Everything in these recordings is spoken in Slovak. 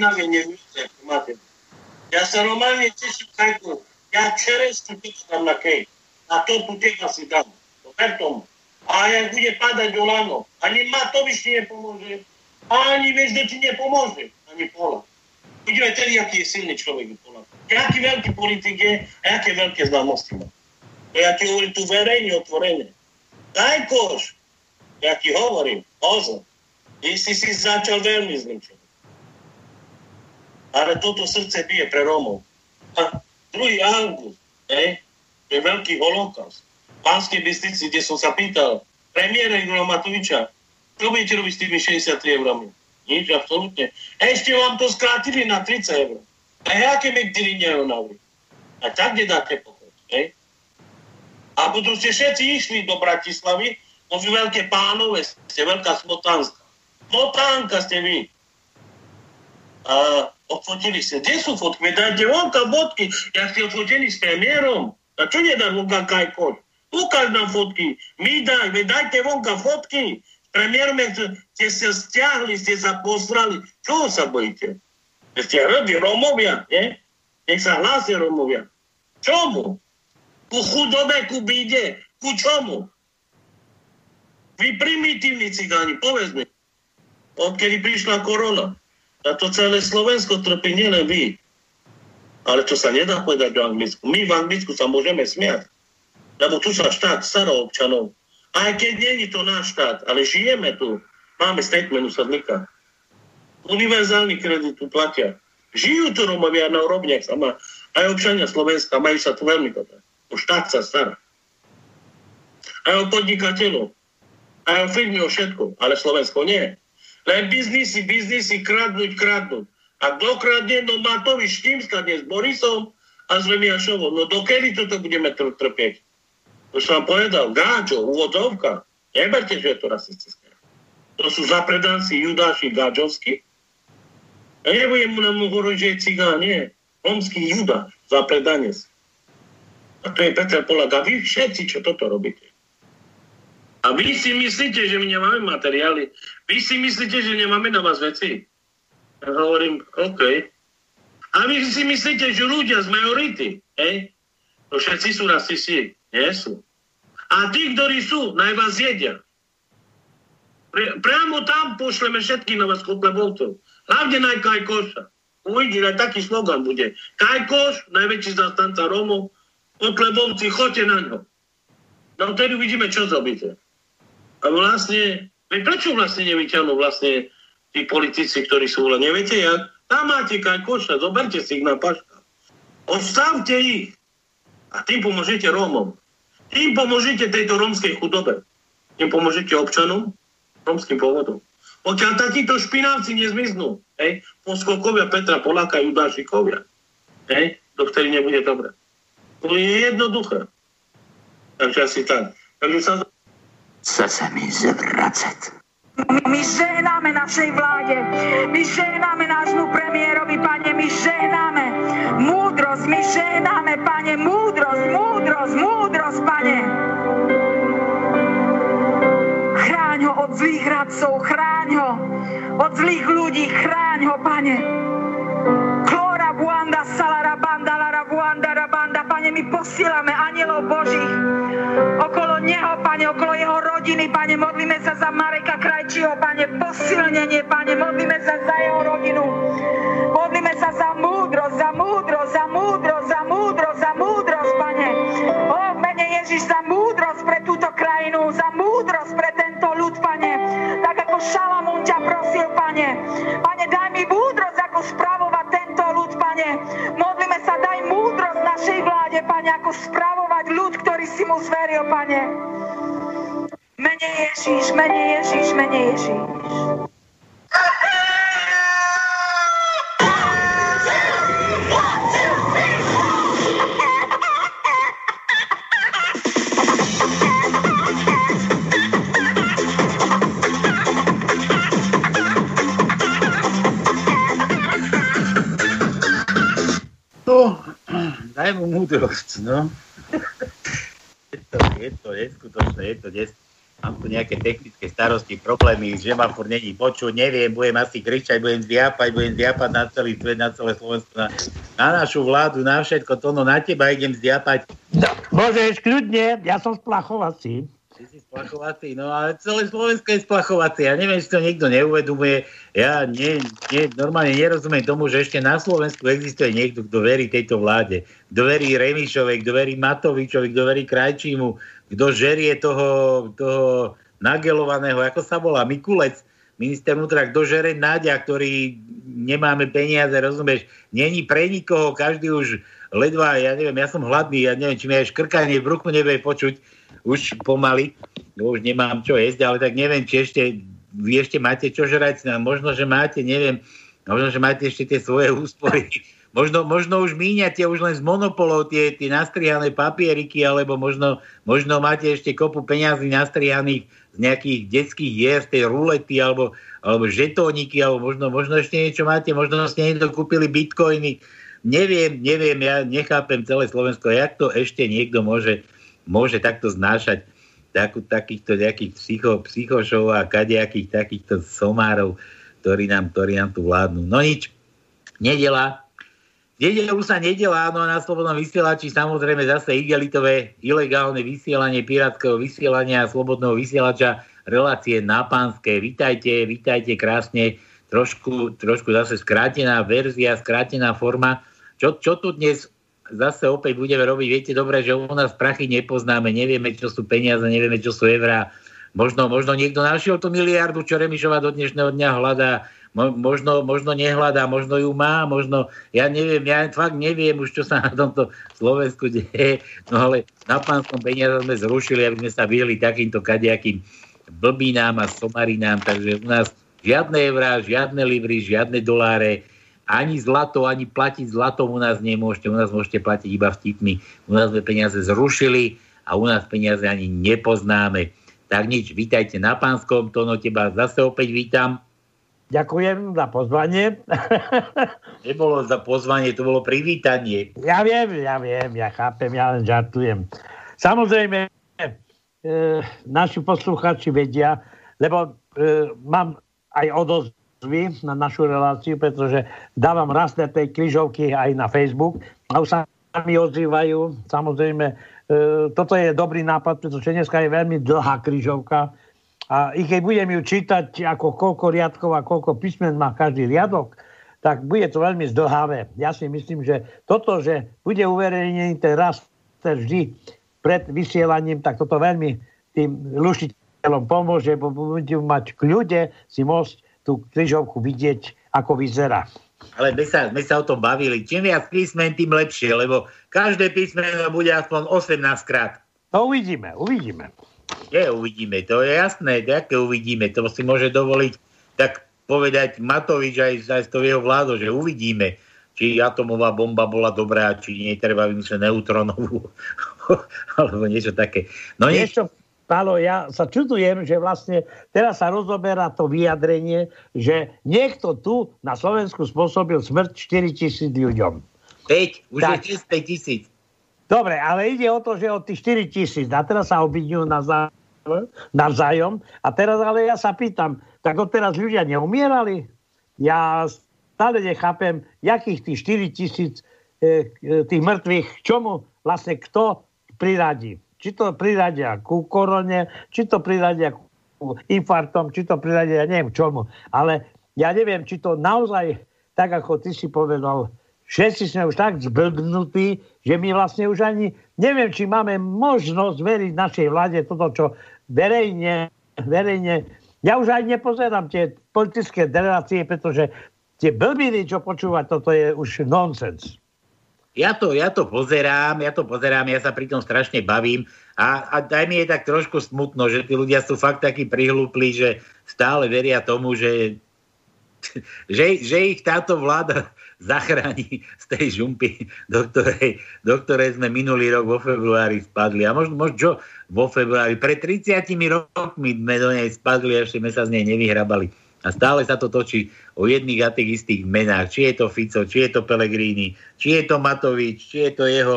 špinavé nevníte, ako máte. Ja sa normálne teším, kajku. Ja čerešťu ti dám na kej. A to tu teba si dám. Ver tomu. A jak bude padať olano, ani Matovič nepomôže, ani vieš, kto ti nepomôže, ani Pola. Vidíme tedy, aký je silný človek Pola. Jaký veľký politik je a aké veľké známosti má. To ja ti hovorím tu verejne, otvorene. Daj koš. Ja ti hovorím, pozor. Ty si si začal veľmi človekom. Ale toto srdce bije pre Rómov. A 2. august, hej, je veľký holokaust. Pánskej Bystrici, kde som sa pýtal premiéra Igora Matoviča, čo budete robiť s tými 63 eurami? Nič, absolútne. Ešte vám to skrátili na 30 eur. A jaké mi kdy neonavri? A tak nedáte pochod, hej? A budú ste všetci išli do Bratislavy, no vy veľké pánové ste, veľká smotánska. Smotánka ste vy. A odfotili ste. Kde sú fotky? Vy dajte vonka fotky, jak ste odfotili s premiérom. A čo nedá vonka kajkoč? Ukáž nám fotky. My daj, vy dajte vonka fotky. Premiérom ste sa stiahli, ste sa posrali. Čoho sa bojíte? Ste hrdí Romovia, nie? Nech sa hlásia Romovia. Čomu? Ku chudobe, ku bíde, ku čomu? Vy primitívni cigáni, povedz mi. Odkedy prišla korona. A to celé Slovensko trpí, nielen vy. Ale to sa nedá povedať do Anglicku. My v Anglicku sa môžeme smiať. Lebo tu sa štát stará občanov. Aj keď nie je to náš štát, ale žijeme tu. Máme statement usadlíka. Univerzálny kredit tu platia. Žijú tu Romovia na urobniach sama. Aj občania Slovenska majú sa tu veľmi dobré. O štát sa stará. Aj o podnikateľov. Aj o firmy, o všetko. Ale Slovensko nie. Len biznisy, biznisy, kradnúť, kradnúť. A kto kradne, no Matovič, tým skladne s Borisom a s Remiašovom. No dokedy toto budeme tr- trpieť? To som povedal, gáčo, úvodzovka. Neberte, že je to rasistické. To sú zapredanci, judáši, gáčovskí. Ja nebudem mu nám hovoriť, že je cigán, nie. Homský judáš, zapredanec. A to je Peter Polak. A vy všetci, čo toto robíte. A vy si myslíte, že my nemáme materiály? Vy si myslíte, že nemáme na vás veci? Ja hovorím, OK. A vy si myslíte, že ľudia z majority, hej? To všetci sú rasisti. Nie sú. A tí, ktorí sú, naj vás jedia. Pre, priamo tam pošleme všetky na vás kotlebovcov. Hlavne na Kajkoša. Uvidíte, aj taký slogan bude. Kajkoš, najväčší zastanca Rómov, kotlebovci, choďte na ňo. No vtedy uvidíme, čo zrobíte. A vlastne, prečo vlastne nevyťahnú vlastne tí politici, ktorí sú len, neviete jak? Tam máte Kajkoša, zoberte si ich na paška. Odstavte ich. A tým pomôžete Rómom. Tým pomôžete tejto rómskej chudobe. Tým pomôžete občanom rómskym pôvodom. Pokiaľ takíto špinavci nezmiznú, hej, poskokovia Petra Poláka, Judášikovia, hej, to vtedy nebude dobre. To je jednoduché. Takže asi tak. Takže sa... Chce sa mi zvracať. My žehnáme našej vláde, my žehnáme nášmu premiérovi, pane, my žehnáme múdrosť, my žehnáme, pane, múdrosť, múdrosť, múdrosť, pane. Chráň ho od zlých radcov, chráň ho od zlých ľudí, chráň ho, pane. Klora buanda, salara banda, lara buanda, rabanda, pane, my posielame anielov Božích okolo neho, pane, okolo jeho rodiny, pane, modlíme sa za Mareka Krajčího, pane, posilnenie, pane, modlíme sa za jeho rodinu. Modlíme sa za múdrosť, za múdrosť, za múdrosť, za múdrosť, za múdrosť, pane. O, mene Ježiš, za múdrosť pre túto krajinu, za múdrosť pre tento ľud, pane. Tak ako Šalamún ťa prosil, pane. Pane, daj mi múdrosť, ako spravovať tento ľud, pane. Modlíme sa, daj múdrosť našej vláde, pane, ako spravovať ľud, ktorý si mu zveril, pane. Mene Ježíš, mene Ježíš, mene Ježíš. Daj mu múdrosť, no. je, to, je to neskutočné, je to nes... Mám tu nejaké technické starosti, problémy, že ma furt není počuť, neviem, budem asi kričať, budem zviapať, budem zviapať na celý svet, na celé Slovensko, na, na našu vládu, na všetko to, no na teba idem zviapať. No, môžeš kľudne, ja som splachovací. Ty no ale celé Slovensko je splachovací. Ja neviem, či to niekto neuvedomuje. Ja nie, nie, normálne nerozumiem tomu, že ešte na Slovensku existuje niekto, kto verí tejto vláde. Kto verí Remišovej, kto verí Matovičovi, kto verí Krajčímu, kto žerie toho, toho nagelovaného, ako sa volá, Mikulec, minister vnútra, kto žere Náďa, ktorý nemáme peniaze, rozumieš, není pre nikoho, každý už ledva, ja neviem, ja som hladný, ja neviem, či mi aj škrkanie v bruchu nevie počuť, už pomaly, už nemám čo jesť, ale tak neviem, či ešte vy ešte máte čo žrať, no, možno, že máte, neviem, možno, že máte ešte tie svoje úspory. Možno, možno už míňate už len z monopolov tie, tie nastrihané papieriky, alebo možno, možno máte ešte kopu peňazí nastrihaných z nejakých detských hier, tej rulety, alebo, alebo žetóniky, alebo možno, možno ešte niečo máte, možno ste niekto kúpili bitcoiny. Neviem, neviem, ja nechápem celé Slovensko, jak to ešte niekto môže, môže takto znášať takú, takýchto nejakých psycho, psychošov a kadejakých takýchto somárov, ktorí nám, ktorí nám tu vládnu. No nič, nedela. Nedelu sa nedela, no na Slobodnom vysielači samozrejme zase igelitové, ilegálne vysielanie pirátskeho vysielania a slobodného vysielača relácie na pánske. Vítajte, vítajte krásne. Trošku, trošku zase skrátená verzia, skrátená forma. Čo, čo tu dnes zase opäť budeme robiť, viete dobre, že u nás prachy nepoznáme, nevieme, čo sú peniaze, nevieme, čo sú eurá. Možno, možno niekto našiel tú miliardu, čo Remišova do dnešného dňa hľadá, Mo, možno, možno nehľadá, možno ju má, možno, ja neviem, ja fakt neviem už, čo sa na tomto Slovensku deje, no ale na pánskom peniaze sme zrušili, aby sme sa vyhli takýmto kadejakým blbinám a somarinám, takže u nás žiadne eurá, žiadne libry, žiadne doláre, ani zlato, ani platiť zlatom u nás nemôžete, u nás môžete platiť iba vtipmi. U nás sme peniaze zrušili a u nás peniaze ani nepoznáme. Tak nič, vítajte na pánskom, Tono, teba zase opäť vítam. Ďakujem za pozvanie. Nebolo za pozvanie, to bolo privítanie. Ja viem, ja viem, ja chápem, ja len žartujem. Samozrejme, e, naši posluchači vedia, lebo e, mám aj odozv vy na našu reláciu, pretože dávam rastné tej križovky aj na Facebook a už sa mi ozývajú. Samozrejme, e, toto je dobrý nápad, pretože dneska je veľmi dlhá križovka a i keď budem ju čítať, ako koľko riadkov a koľko písmen má každý riadok, tak bude to veľmi zdlhavé. Ja si myslím, že toto, že bude uverejnený ten rast vždy pred vysielaním, tak toto veľmi tým lušiteľom pomôže, bo budú mať k ľude si môcť tú križovku vidieť, ako vyzerá. Ale my sa, my sa o tom bavili. Čím viac písmen, tým lepšie, lebo každé písmeno bude aspoň 18 krát. To uvidíme, uvidíme. Je, uvidíme, to je jasné, aké uvidíme, to si môže dovoliť tak povedať Matovič aj, aj z toho jeho vládu, že uvidíme, či atomová bomba bola dobrá, či netreba vymyslieť neutronovú, alebo niečo také. No niečo, Pálo, ja sa čudujem, že vlastne teraz sa rozoberá to vyjadrenie, že niekto tu na Slovensku spôsobil smrť 4 tisíc ľuďom. 5, už tak. je 5 tisíc. Dobre, ale ide o to, že od tých 4 tisíc, a teraz sa obidňujú navzájom, a teraz ale ja sa pýtam, tak odteraz ľudia neumierali? Ja stále nechápem, jakých tých 4 tisíc e, e, tých mŕtvych, čomu vlastne kto priradí. Či to priradia ku korone, či to priradia ku infartom, či to priradia, ja neviem čomu. Ale ja neviem, či to naozaj, tak ako ty si povedal, všetci sme už tak zblbnutí, že my vlastne už ani neviem, či máme možnosť veriť našej vláde toto, čo verejne, verejne ja už aj nepozerám tie politické delegácie, pretože tie blbiny, čo počúvať, toto je už nonsens. Ja to, ja to pozerám, ja to pozerám, ja sa pri tom strašne bavím a, a aj mi je tak trošku smutno, že tí ľudia sú fakt takí prihlúpli, že stále veria tomu, že, že, že ich táto vláda zachráni z tej žumpy, do ktorej, do ktorej sme minulý rok vo februári spadli. A možno, možno čo vo februári, pred 30 rokmi sme do nej spadli a ešte sme sa z nej nevyhrabali. A stále sa to točí o jedných a tých istých menách. Či je to Fico, či je to Pelegrini, či je to Matovič, či je to jeho,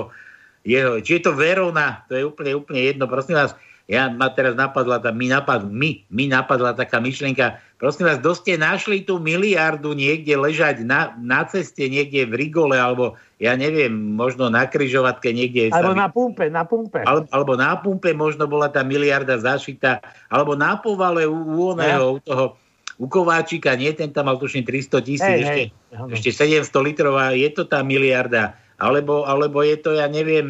jeho či je to Verona. To je úplne, úplne jedno. Prosím vás, ja ma teraz napadla, tá, mi, napad, mi, mi napadla taká myšlienka. Prosím vás, kto ste našli tú miliardu niekde ležať na, na ceste, niekde v Rigole, alebo ja neviem, možno na kryžovatke niekde. Alebo na pumpe, na pumpe. Alebo, alebo na pumpe možno bola tá miliarda zašitá, alebo na povale u, u oného, ja. u toho, u Kováčika, nie, ten tam mal tuším 300 tisíc, hey, ešte, hey. ešte 700 litrov a je to tá miliarda. Alebo, alebo je to, ja neviem,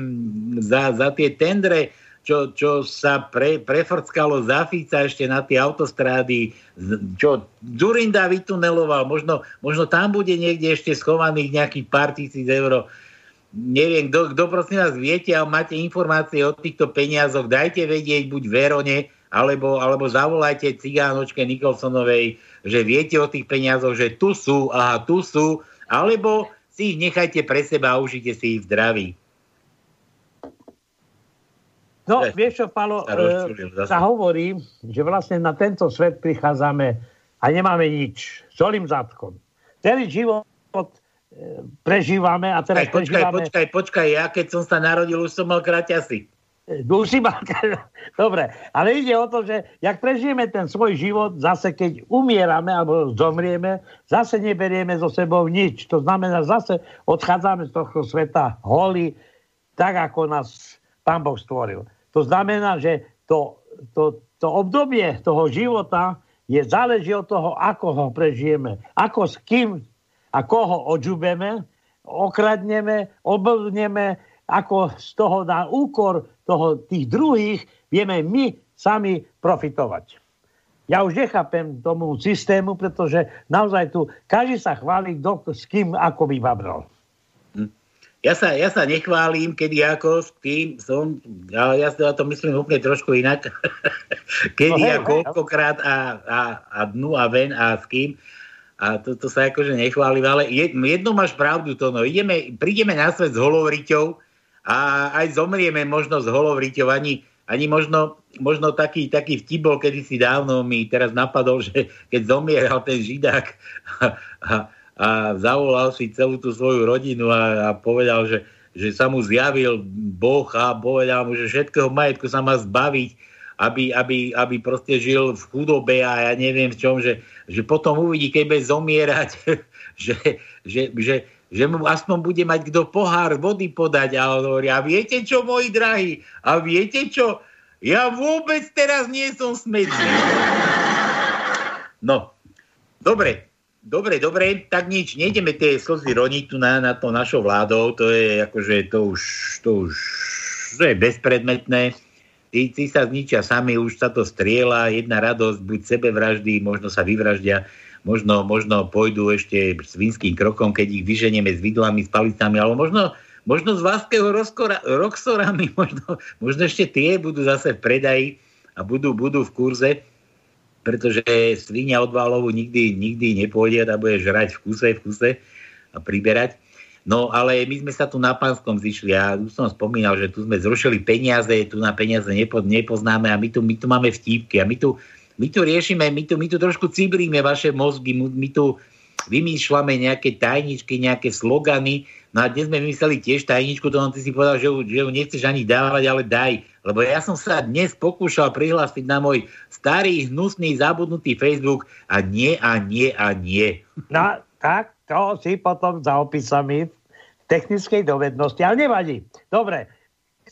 za, za tie tendre, čo, čo sa pre, prefrckalo za Fica ešte na tie autostrády, čo Zurinda vytuneloval, možno, možno tam bude niekde ešte schovaných nejakých pár tisíc eur. Neviem, kto, kto prosím vás viete a máte informácie o týchto peniazoch, dajte vedieť buď Verone, alebo, alebo zavolajte cigánočke Nikolsonovej, že viete o tých peniazoch, že tu sú, aha, tu sú, alebo si ich nechajte pre seba a užite si ich zdraví. No, že, vieš čo, Palo, e, sa hovorí, že vlastne na tento svet prichádzame a nemáme nič. Solím zadkom. Celý život e, prežívame a teraz počkaj, prežívame... Počkaj, počkaj, ja keď som sa narodil, už som mal kraťasy. Dusíma, dobre, ale ide o to, že jak prežijeme ten svoj život, zase keď umierame alebo zomrieme, zase neberieme so sebou nič. To znamená, zase odchádzame z tohto sveta holí, tak ako nás Pán Boh stvoril. To znamená, že to, to, to obdobie toho života je záleží od toho, ako ho prežijeme. Ako s kým a koho odžubeme, okradneme, oblneme, ako z toho na úkor toho, tých druhých vieme my sami profitovať. Ja už nechápem tomu systému, pretože naozaj tu každý sa chváli, kto s kým ako by babral. Hm. Ja sa, ja sa nechválim, kedy ako, s kým som, ale ja si to myslím úplne trošku inak. kedy no, hej, a koľkokrát a, a, a dnu a ven a s kým. A to, to sa akože nechválim, ale jedno máš pravdu, to no. Ideme, prídeme na svet s holovriťou, a aj zomrieme možno z holovriťov, ani, ani možno, možno taký, taký vtip bol kedysi dávno, mi teraz napadol, že keď zomieral ten židák a, a, a zavolal si celú tú svoju rodinu a, a povedal, že, že sa mu zjavil Boh a povedal mu, že všetkého majetku sa má zbaviť, aby, aby, aby proste žil v chudobe a ja neviem v čom, že, že potom uvidí, keď bude zomierať, že, že, že, že mu aspoň bude mať kto pohár vody podať. A on hovorí, a viete čo, moji drahí? A viete čo? Ja vôbec teraz nie som smedný. No, dobre, dobre, dobre, tak nič, nejdeme tie slzy roniť tu na, na to našou vládou, to je akože, to už, to už, to je bezpredmetné. Tí, tí sa zničia sami, už sa to striela, jedna radosť, buď sebevraždy, možno sa vyvraždia možno, možno pôjdu ešte svinským krokom, keď ich vyženieme s vidlami, s palicami, alebo možno, možno s váského roxorami, možno, možno ešte tie budú zase v predaji a budú, budú v kurze, pretože svinia od válovu nikdy, nikdy nepôjde a bude žrať v kuse, v kuse a priberať. No ale my sme sa tu na Pánskom zišli a už som spomínal, že tu sme zrušili peniaze, tu na peniaze nepo, nepoznáme a my tu, my tu máme vtípky a my tu, my tu riešime, my tu, my tu trošku cibríme vaše mozgy, my tu vymýšľame nejaké tajničky, nejaké slogany. No a dnes sme vymysleli tiež tajničku, to ty si povedal, že ju, že ju nechceš ani dávať, ale daj. Lebo ja som sa dnes pokúšal prihlásiť na môj starý, hnusný, zabudnutý Facebook a nie, a nie, a nie. No, tak to si potom za opisami technickej dovednosti, ale nevadí. Dobre,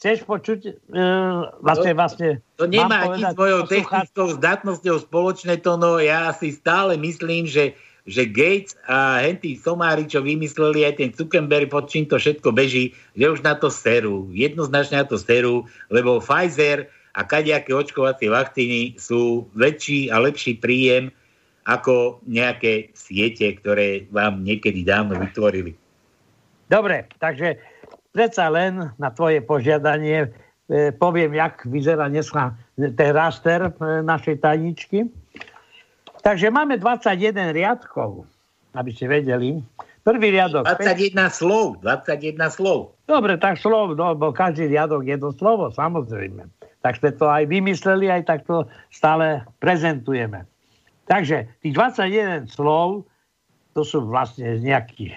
chceš počuť uh, vlastne, vlastne... To nemá ani s mojou technickou zdatnosťou spoločné to, no ja si stále myslím, že, že Gates a Henty Somári, čo vymysleli aj ten Zuckerberg, pod čím to všetko beží, že už na to serú. Jednoznačne na to serú, lebo Pfizer a kadejaké očkovacie vakcíny sú väčší a lepší príjem ako nejaké siete, ktoré vám niekedy dávno vytvorili. Dobre, takže predsa len na tvoje požiadanie e, poviem, jak vyzerá dneska ten raster e, našej tajničky. Takže máme 21 riadkov, aby ste vedeli. Prvý riadok. 21 slov, 21 slov. Dobre, tak slov, no, bo každý riadok je to slovo, samozrejme. Tak sme to aj vymysleli, aj tak to stále prezentujeme. Takže tých 21 slov, to sú vlastne nejaký,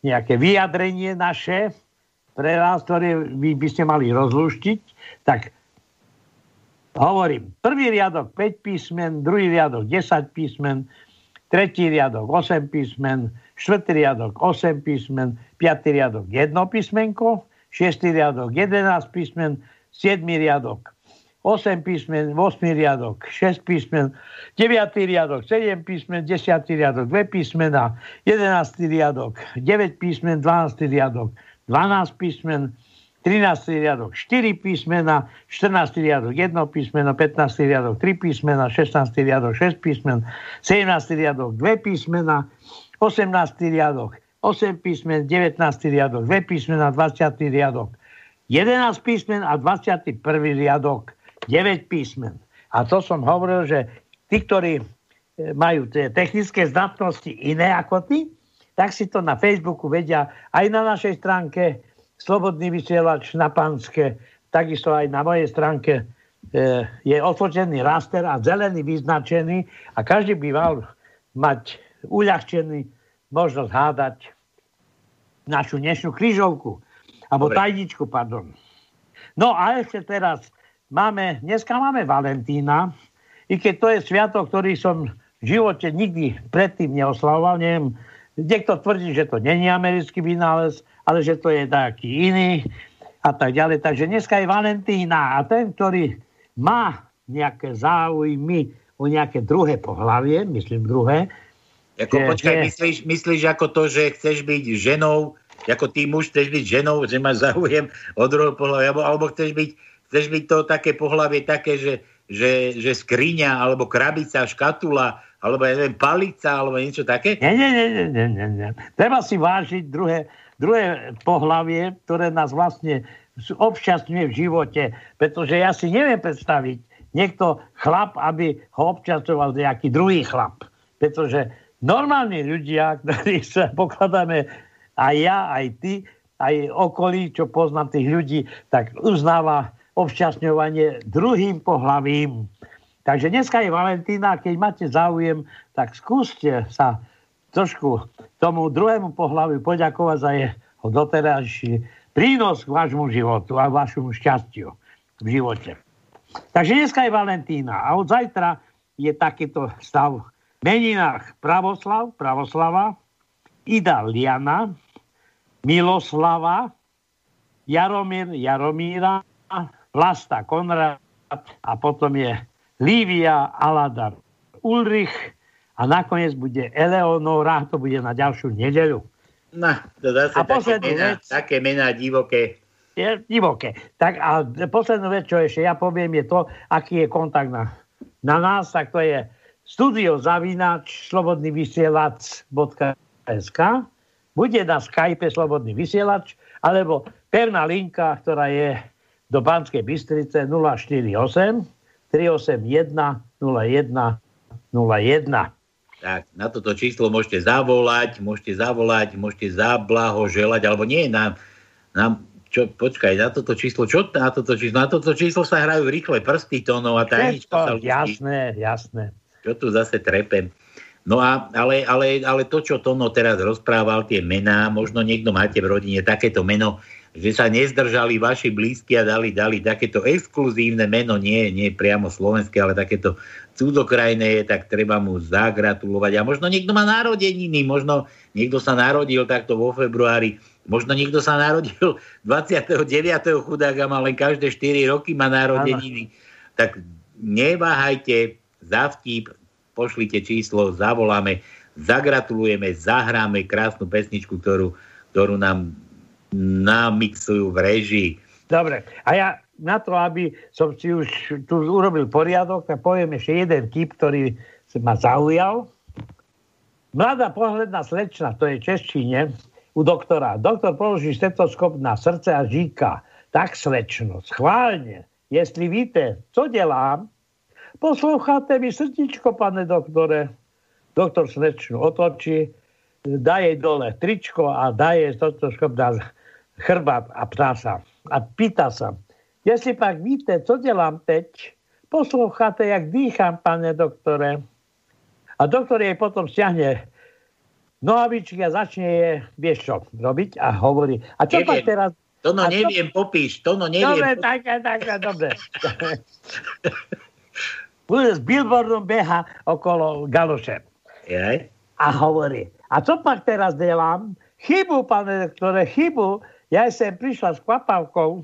nejaké vyjadrenie naše pre vás, ktoré vy by ste mali rozluštiť. Tak Hovorím, prvý riadok 5 písmen, druhý riadok 10 písmen, tretí riadok 8 písmen, štvrtý riadok 8 písmen, piatý riadok 1 písmenko, šiestý riadok 11 písmen, 7 riadok 8 písmen, 8 riadok 6 písmen, 9 riadok 7 písmen, 10 riadok 2 písmena, 11 riadok 9 písmen, 12 riadok 12 písmen, 13. riadok 4 písmena, 14. riadok 1 písmeno, 15. riadok 3 písmena, 16. riadok 6 písmen, 17. riadok 2 písmena, 18. riadok 8 písmen, 19. riadok 2 písmena, 20. riadok 11 písmen a 21. riadok 9 písmen. A to som hovoril, že tí, ktorí e, majú tie technické zdatnosti iné ako ty, tak si to na Facebooku vedia aj na našej stránke Slobodný vysielač na Panske, takisto aj na mojej stránke e, je otvorený raster a zelený vyznačený a každý by mal mať uľahčený možnosť hádať našu dnešnú krížovku. Alebo Dobre. tajničku, pardon. No a ešte teraz máme, dneska máme Valentína, i keď to je sviatok, ktorý som v živote nikdy predtým neoslavoval, neviem, niekto tvrdí, že to není americký vynález, ale že to je taký iný a tak ďalej. Takže dneska je Valentína a ten, ktorý má nejaké záujmy o nejaké druhé pohlavie, myslím druhé. Ako, že, počkaj, že... Myslíš, myslíš ako to, že chceš byť ženou, ako ty muž chceš byť ženou, že máš záujem o druhé pohlavie, alebo, alebo chceš, byť, chceš byť to také pohlavie také, že, že, že skriňa, alebo krabica, škatula, alebo ja neviem, palica, alebo niečo také? Nie, nie, nie, nie, nie, nie. Treba si vážiť druhé, druhé pohlavie, ktoré nás vlastne občasňuje v živote, pretože ja si neviem predstaviť niekto chlap, aby ho občasoval nejaký druhý chlap. Pretože normálni ľudia, ktorí sa pokladáme aj ja, aj ty, aj okolí, čo poznám tých ľudí, tak uznáva občasňovanie druhým pohlavím. Takže dneska je Valentína, keď máte záujem, tak skúste sa trošku tomu druhému pohľaviu poďakovať za jeho doterajší prínos k vášmu životu a vašemu šťastiu v živote. Takže dneska je Valentína a od zajtra je takýto stav v meninách Pravoslav, Pravoslava, Ida Liana, Miloslava, Jaromír, Jaromíra, Vlasta Konrad a potom je Lívia Aladar Ulrich, a nakoniec bude Eleonora, to bude na ďalšiu nedeľu. No, to zase a také, mená, vec, také mená divoké. Je divoké. Tak a poslednú vec, čo ešte ja poviem, je to, aký je kontakt na, na nás, tak to je studiozavinač slobodný vysielač.sk bude na Skype slobodný vysielač alebo pevná linka, ktorá je do Banskej Bystrice 048 381 01 01. Tak, na toto číslo môžete zavolať, môžete zavolať, môžete zablahoželať, alebo nie, nám, nám čo, počkaj, na toto číslo, čo na toto číslo? Na toto číslo sa hrajú rýchle prsty tónov a tajnička Jasné, jasné. Čo tu zase trepem. No a, ale, ale, ale to, čo Tono teraz rozprával, tie mená, možno niekto máte v rodine takéto meno, že sa nezdržali vaši blízki a dali, dali takéto exkluzívne meno, nie, nie priamo slovenské, ale takéto cudzokrajné je, tak treba mu zagratulovať. A možno niekto má narodeniny, možno niekto sa narodil takto vo februári, možno niekto sa narodil 29. chudák a má len každé 4 roky má narodeniny. Ano. Tak neváhajte, za vtip, pošlite číslo, zavoláme, zagratulujeme, zahráme krásnu pesničku, ktorú, ktorú nám namixujú v režii. Dobre, a ja na to, aby som si už tu urobil poriadok, tak poviem ešte jeden kip, ktorý ma zaujal. Mladá pohľadná slečna, to je Češčine, u doktora. Doktor položí stetoskop na srdce a říká, tak slečno, schválně, jestli víte, co dělám, posloucháte mi srdíčko, pane doktore. Doktor slečnu otočí, dá dole tričko a dá stetoskop na chrbát a ptá sa. A pýta sa, jestli pak víte, co dělám teď, posloucháte, jak dýchám, pane doktore. A doktor jej potom stiahne nohavičky a začne je, vieš čo, robiť a hovorí. A čo Neviem. pak teraz? To no A to- neviem, popíš, to no neviem. Dobre, tak, tak, dobre. Bude s billboardom beha okolo galoše a hovorí, a co pak teraz dělám? Chybu, pane doktore, chybu. Ja som prišla s kvapavkou.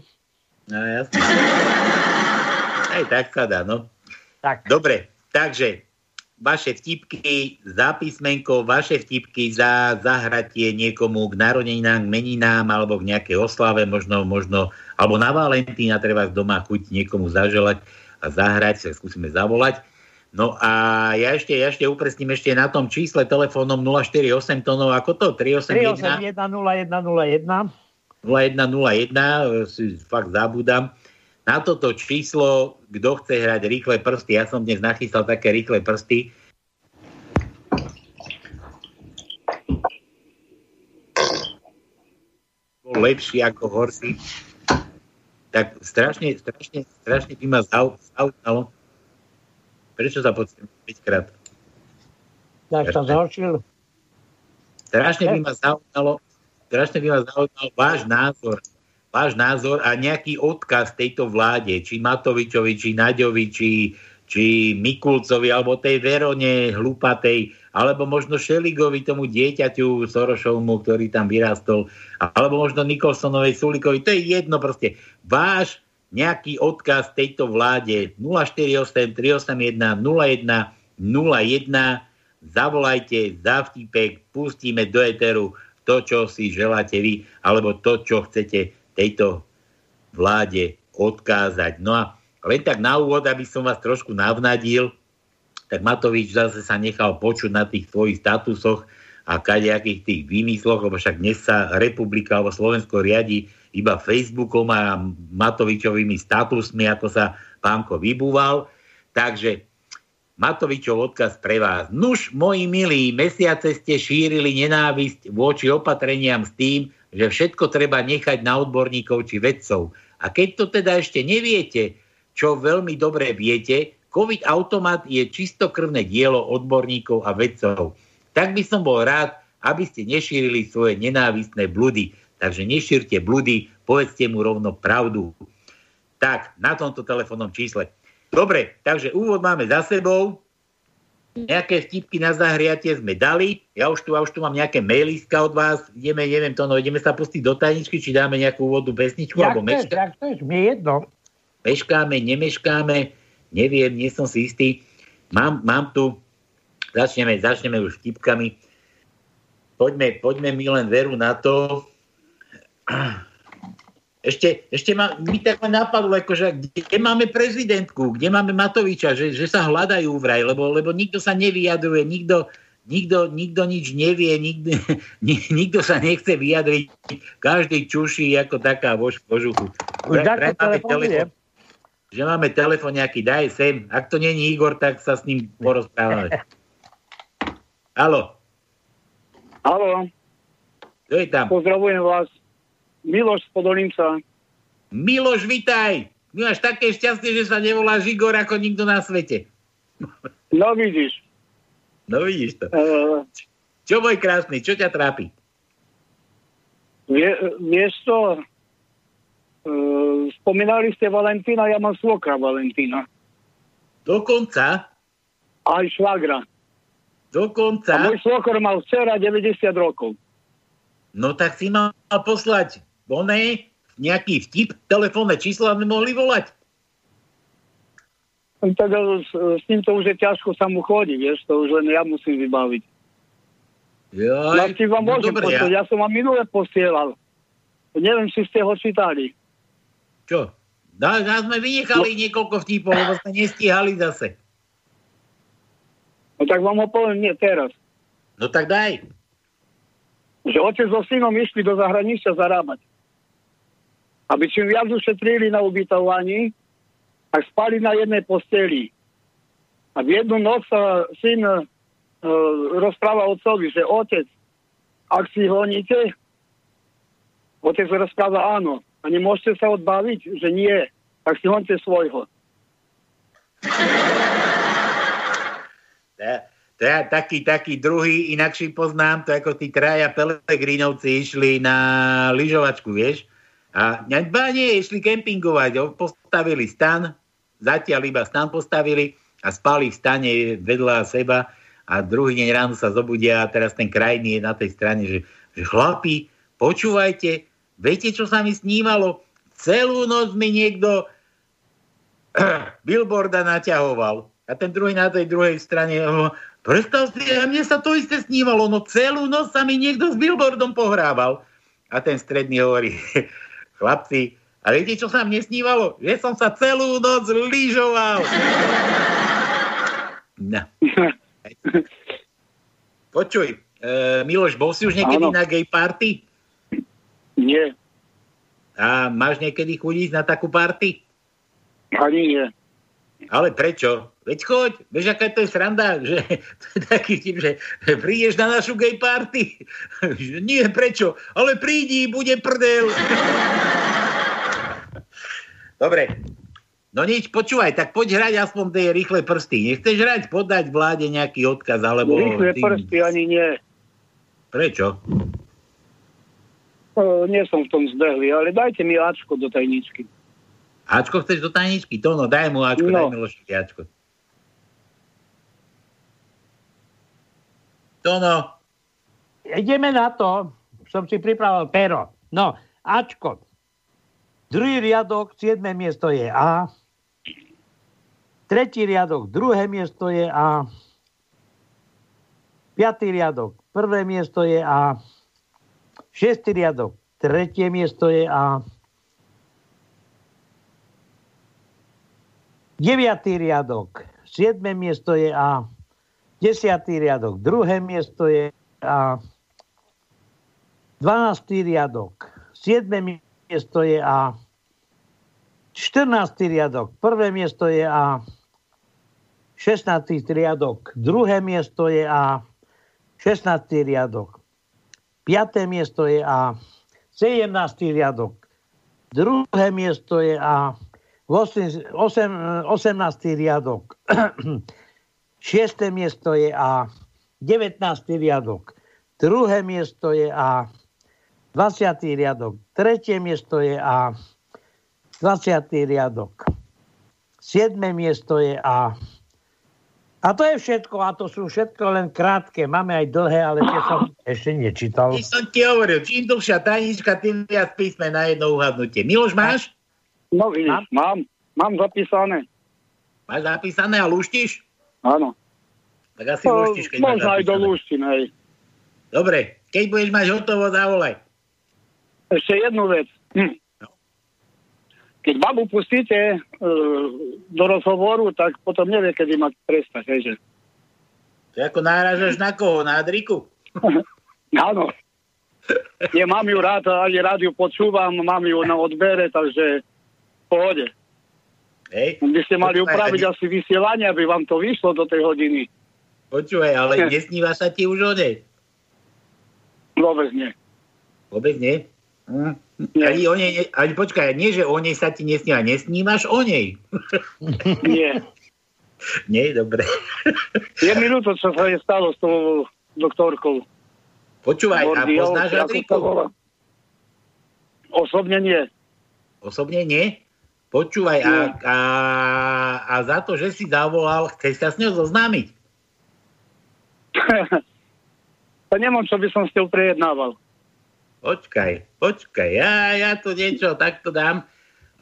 No jasne. Aj tak sa dá, no. Tak, Dobre, takže vaše vtipky za písmenko, vaše vtipky za zahratie niekomu k narodeninám, k meninám alebo k nejakej oslave, možno, možno, alebo na Valentína treba z doma chuť niekomu zaželať a zahrať, sa skúsime zavolať. No a ja ešte, ja ešte upresním ešte na tom čísle telefónom 048 tónov, ako to? 381 381 0101. 0101, e, si fakt zabudám. Na toto číslo, kto chce hrať rýchle prsty, ja som dnes nachystal také rýchle prsty. Bol lepší ako horší. Tak strašne, strašne, strašne by ma zau- zaujímalo, prečo sa potrebujem 5 krát. Tak sa zhoršil. Strašne by ma zaujímalo, strašne by ma zaujímal váš názor, váš názor a nejaký odkaz tejto vláde, či Matovičovi, či Naďovi, či, či Mikulcovi, alebo tej Verone hlupatej, alebo možno Šeligovi, tomu dieťaťu Sorošovmu, ktorý tam vyrastol, alebo možno Nikolsonovej Sulikovi, to je jedno proste. Váš nejaký odkaz tejto vláde 048 381 01 01 zavolajte za pustíme do eteru to, čo si želáte vy, alebo to, čo chcete tejto vláde odkázať. No a len tak na úvod, aby som vás trošku navnadil, tak Matovič zase sa nechal počuť na tých svojich statusoch a kadejakých tých výmysloch, lebo však dnes sa republika alebo Slovensko riadi iba Facebookom a Matovičovými statusmi, ako sa pánko vybúval. Takže Matovičov odkaz pre vás. Nuž, moji milí, mesiace ste šírili nenávisť voči opatreniam s tým, že všetko treba nechať na odborníkov či vedcov. A keď to teda ešte neviete, čo veľmi dobre viete, COVID automat je čistokrvné dielo odborníkov a vedcov. Tak by som bol rád, aby ste nešírili svoje nenávistné bludy. Takže nešírte bludy, povedzte mu rovno pravdu. Tak, na tomto telefónnom čísle. Dobre, takže úvod máme za sebou. Nejaké vtipky na zahriatie sme dali. Ja už tu, ja už tu mám nejaké mailiska od vás. Ideme, neviem to, no ideme sa pustiť do tajničky, či dáme nejakú úvodnú pesničku, Jak alebo meška, jak chceš, mi je jedno. meškáme, nemeškáme. Neviem, nie som si istý. Mám, mám tu, začneme, začneme už vtipkami. Poďme, poďme mi len veru na to. Ešte, ešte ma, mi tak ma napadlo, akože, kde, máme prezidentku, kde máme Matoviča, že, že sa hľadajú vraj, lebo, lebo nikto sa nevyjadruje, nikto, nikto, nikto nič nevie, nikto, ni, nikto sa nechce vyjadriť, každý čuší ako taká vož v kožuchu. Už Vraj- takto vraj máme telefonuje. telefón, že máme telefon nejaký, daj sem. Ak to není Igor, tak sa s ním porozprávame. Halo, Haló, kto je tam? pozdravujem vás. Miloš Podolinca. Miloš, vitaj! Máš také šťastie, že sa nevoláš Igor ako nikto na svete. No vidíš, No vidíš to. uh, Čo môj krásny, čo ťa trápi? vie, vieš čo, uh, spomínali ste Valentína, ja mám svokra Valentína. Dokonca, Aj švagra. A dokonca, môj svokor mal včera 90 rokov. no tak si mal poslať oné, nejaký vtip, telefónne číslo a sme mohli volať. Tak eh, s, s týmto už je ťažko sa mu chodí, vieš, to už len ja musím vybaviť. Joj, No, či vám no dobre, poslať, ja, ja som vám minule posielal. Neviem, či ste ho čítali. čo? Dá, dá sme vynechali niekoľko vtipov, lebo sme nestíhali zase. No tak vám ho poviem nie teraz. No tak daj. že otec so synom išli do zahraničia zarábať. Aby čím viac ušetrili na ubytovaní, tak spali na jednej posteli. A v jednu noc sa syn e, rozpráva otcovi, že otec, ak si honíte, otec rozpráva áno. A nemôžete sa odbaviť, že nie, tak si honte svojho. To ja taký, taký druhý inakší poznám, to ako tí traja Pelegrinovci išli na lyžovačku, vieš? A ba nie, išli kempingovať, postavili stan, zatiaľ iba stan postavili a spali v stane vedľa seba a druhý deň ráno sa zobudia a teraz ten krajný je na tej strane, že, že chlapi, počúvajte, viete, čo sa mi snívalo? Celú noc mi niekto billboarda naťahoval. A ten druhý na tej druhej strane, predstav si, a mne sa to isté snívalo, no celú noc sa mi niekto s billboardom pohrával. A ten stredný hovorí, chlapci, a viete, čo sa mne snívalo? Že som sa celú noc lyžoval. No. Počuj, e, Miloš, bol si už niekedy Áno. na gay party? Nie, A máš niekedy chodiť na takú party? ani nie. Ale prečo? Veď choď, vieš, aká to je sranda, že to je taký tip, že prídeš na našu gay party. Nie, prečo? Ale prídi, bude prdel. Dobre, no nič, počúvaj, tak poď hrať aspoň tie rýchle prsty. Nechceš hrať, podať vláde nejaký odkaz, alebo... Rýchle tým- prsty ani nie. Prečo? E, nie som v tom zbehli, ale dajte mi Ačko do tajničky. Ačko chceš do tajničky? To no, daj mu Ačko, No. daj Milošovi Ačko. To no, Ideme na to. Som si pripravil pero. No, Ačko. Druhý riadok, siedme miesto je A. Tretí riadok, druhé miesto je A. Piatý riadok, prvé miesto je A. Šiestý riadok, tretie miesto je A. Deviatý riadok, siedme miesto je A. Desiatý riadok, druhé miesto je A. 12. riadok, 7. miesto je A. 14. riadok, prvé miesto je A. 16. riadok, druhé miesto je A. 16. riadok, 5. miesto je A. 17. riadok, druhé miesto je A. 8, 8, 18. riadok, 6. miesto je A. 19. riadok, druhé miesto je A. 20. riadok, tretie miesto je A. 20. riadok, 7. miesto je A. A to je všetko, a to sú všetko len krátke. Máme aj dlhé, ale tie som ešte nečítal. Ty som ti hovoril, čím dlhšia tajnička, tým viac písme na jedno uhadnutie. Miloš, máš? No vidíš, mám, mám zapísané. Máš zapísané a luštíš? Áno. Tak asi No, luštíš, keď možno aj do lúštin, hej. Dobre, keď budeš mať hotovo, zavolaj. Ešte jednu vec. Hm. Keď babu pustíte e, do rozhovoru, tak potom nevie, kedy mať prestať, hejže. To ako náražaš na koho? Na Adriku? Áno. Ja mám ju rád, aj rádiu počúvam, mám ju na odbere, takže pohode. Hej? By ste mali Počúvaj, upraviť a ne- asi vysielanie, aby vám to vyšlo do tej hodiny. Počúvaj, ale nesníva sa ti už o nej? Vôbec nie. Vôbec nie? Hm? Nie. Ani o nej, ne- ani počkaj, nie, že o nej sa ti nesníva, nesnívaš o nej. Nie. nie, dobre. Je mi ľúto, čo sa je stalo s tou doktorkou. Počúvaj, a Gordiou, poznáš Adriku? Osobne nie. Osobne nie? Počúvaj, a, a, a za to, že si zavolal, chceš sa s ňou zoznámiť? to nemám, čo by som s ňou prejednával. Počkaj, počkaj, ja, ja to niečo takto dám,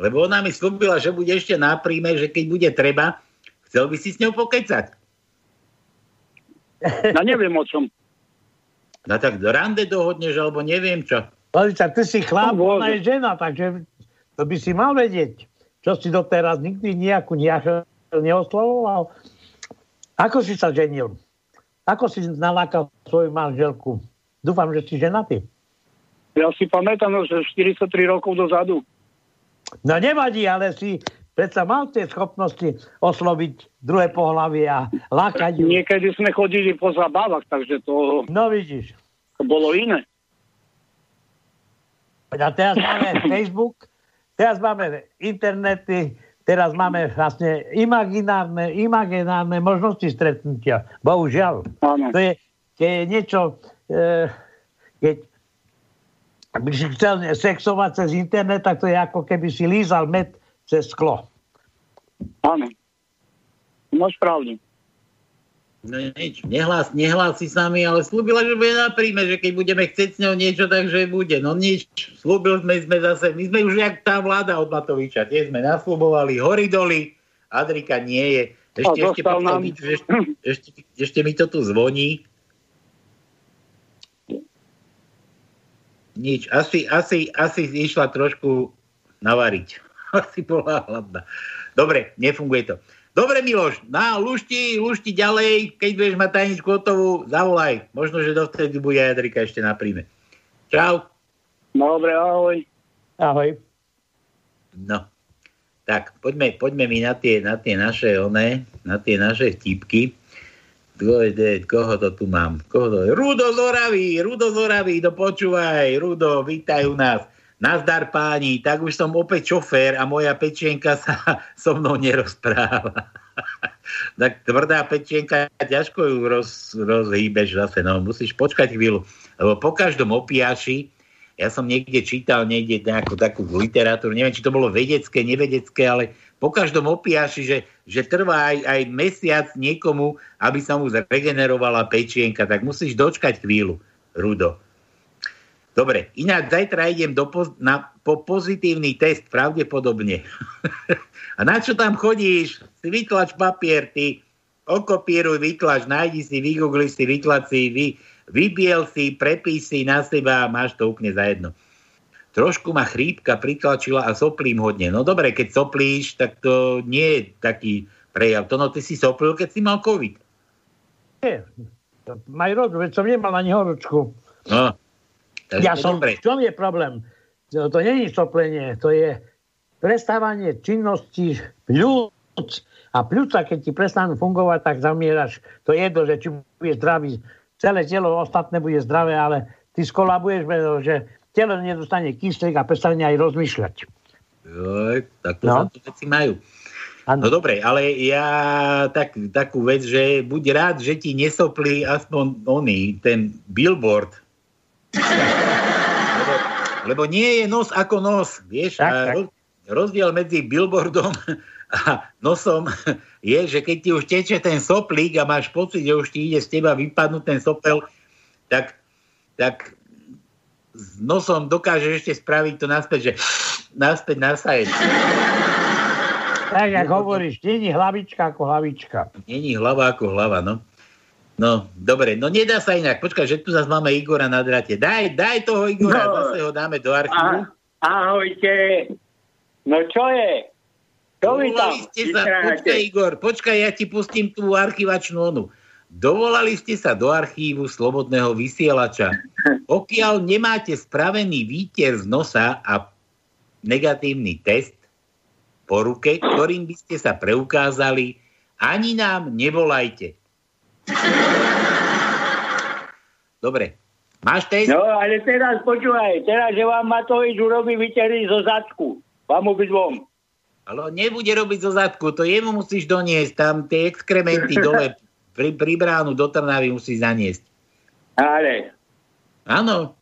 lebo ona mi slúbila, že bude ešte na príjme, že keď bude treba, chcel by si s ňou pokecať. Ja neviem o čom. No tak do rande dohodneš, alebo neviem čo. Lalica, ty si chlap, ona je žena, takže to by si mal vedieť. Čo si doteraz nikdy nejakú nejak neoslovoval? Ako si sa ženil? Ako si nalákal svoju manželku? Dúfam, že si ženatý. Ja si pamätám, no, že 43 rokov dozadu. No nevadí, ale si predsa mal tie schopnosti osloviť druhé pohlavie a lákať ju. Niekedy sme chodili po zabávach, takže to, No vidíš. to bolo iné. A teraz máme Facebook, teraz máme internety, teraz máme vlastne imaginárne, imaginárne možnosti stretnutia. Bohužiaľ. To je, to je niečo, e, keď by si chcel sexovať cez internet, tak to je ako keby si lízal med cez sklo. Áno. Máš pravdu. No nič, nehlás, nehlási sa mi, ale slúbila, že bude na príjme, že keď budeme chcieť s ňou niečo, takže bude. No nič, slúbil sme, sme zase, my sme už jak tá vláda od Matoviča, tie sme naslúbovali hory doly, Adrika nie je. Ešte, A ešte, pokiaľ nám- vidíš, ešte, ešte, ešte mi to tu zvoní. Nič, asi, asi, asi išla trošku navariť. Asi bola hladná. Dobre, nefunguje to. Dobre, Miloš, na lušti, lušti ďalej, keď budeš mať tajničku hotovú, zavolaj. Možno, že dovtedy bude aj Adrika ešte na príjme. Čau. Dobre, ahoj. Ahoj. No, tak poďme, poďme mi na tie, na tie naše one, na tie naše vtipky. Koho to tu mám? Koho to? Rudo z Oravy, Rudo z Oravy, no počúvaj, Rudo, vítaj u nás. Nazdar páni, tak už som opäť šofér a moja pečienka sa so mnou nerozpráva. tak tvrdá pečienka, ťažko ju roz, rozhýbeš zase, no musíš počkať chvíľu, lebo po každom opiaši, ja som niekde čítal niekde nejakú takú literatúru, neviem, či to bolo vedecké, nevedecké, ale po každom opiaši, že, že trvá aj, aj mesiac niekomu, aby sa mu zregenerovala pečienka, tak musíš dočkať chvíľu, Rudo. Dobre, ináč zajtra idem do, na, po pozitívny test, pravdepodobne. A na čo tam chodíš? Si vytlač papier, ty okopíruj, vytlač, nájdi si, vygoogli si, vytlač si, vy, vybiel si, prepíš si na seba a máš to úplne za jedno. Trošku ma chrípka pritlačila a soplím hodne. No dobre, keď soplíš, tak to nie je taký prejav. To no, ty si soplil, keď si mal COVID. Nie. Maj rozum, veď som nemal ani horúčku. No, takže Ja som, dobre. v čom je problém? To, to je soplenie, to je prestávanie činnosti pľúc. A pľúca, keď ti prestanú fungovať, tak zamieraš. To je jedno, že či bude zdravý, celé telo ostatné bude zdravé, ale ty skolabuješ, že telo nedostane kyslík a prestane aj rozmýšľať. Joj, tak to No. sa veci majú. Áno. No dobre, ale ja tak, takú vec, že buď rád, že ti nesoplí aspoň oný, ten billboard. Lebo, lebo nie je nos ako nos, vieš? Tak, tak. roz- rozdiel medzi billboardom a nosom je, že keď ti už teče ten soplík a máš pocit, že už ti ide z teba vypadnúť ten sopel, tak, tak s nosom dokážeš ešte spraviť to naspäť, že naspäť nasajeť. Tak, jak hovoríš, je hlavička ako hlavička. Není hlava ako hlava, no. No, dobre, no nedá sa inak. Počkaj, že tu zase máme Igora na drate. Daj, daj toho Igora, No. zase ho dáme do archívu. A, ahojte. No čo je? Čo vy tam ste sa, počkaj Igor, počkaj, ja ti pustím tú archívačnú onu. Dovolali ste sa do archívu Slobodného vysielača. Pokiaľ nemáte spravený výter z nosa a negatívny test po ruke, ktorým by ste sa preukázali, ani nám nevolajte. Dobre. Máš test? No ale teraz počúvaj, teraz, že vám Matovič urobí vytery zo zadku. Vám obidvom. Ale on nebude robiť zo zadku, to jemu musíš doniesť, tam tie exkrementy dole pri, pri bránu do Trnavy musíš zaniesť. Ale. Áno.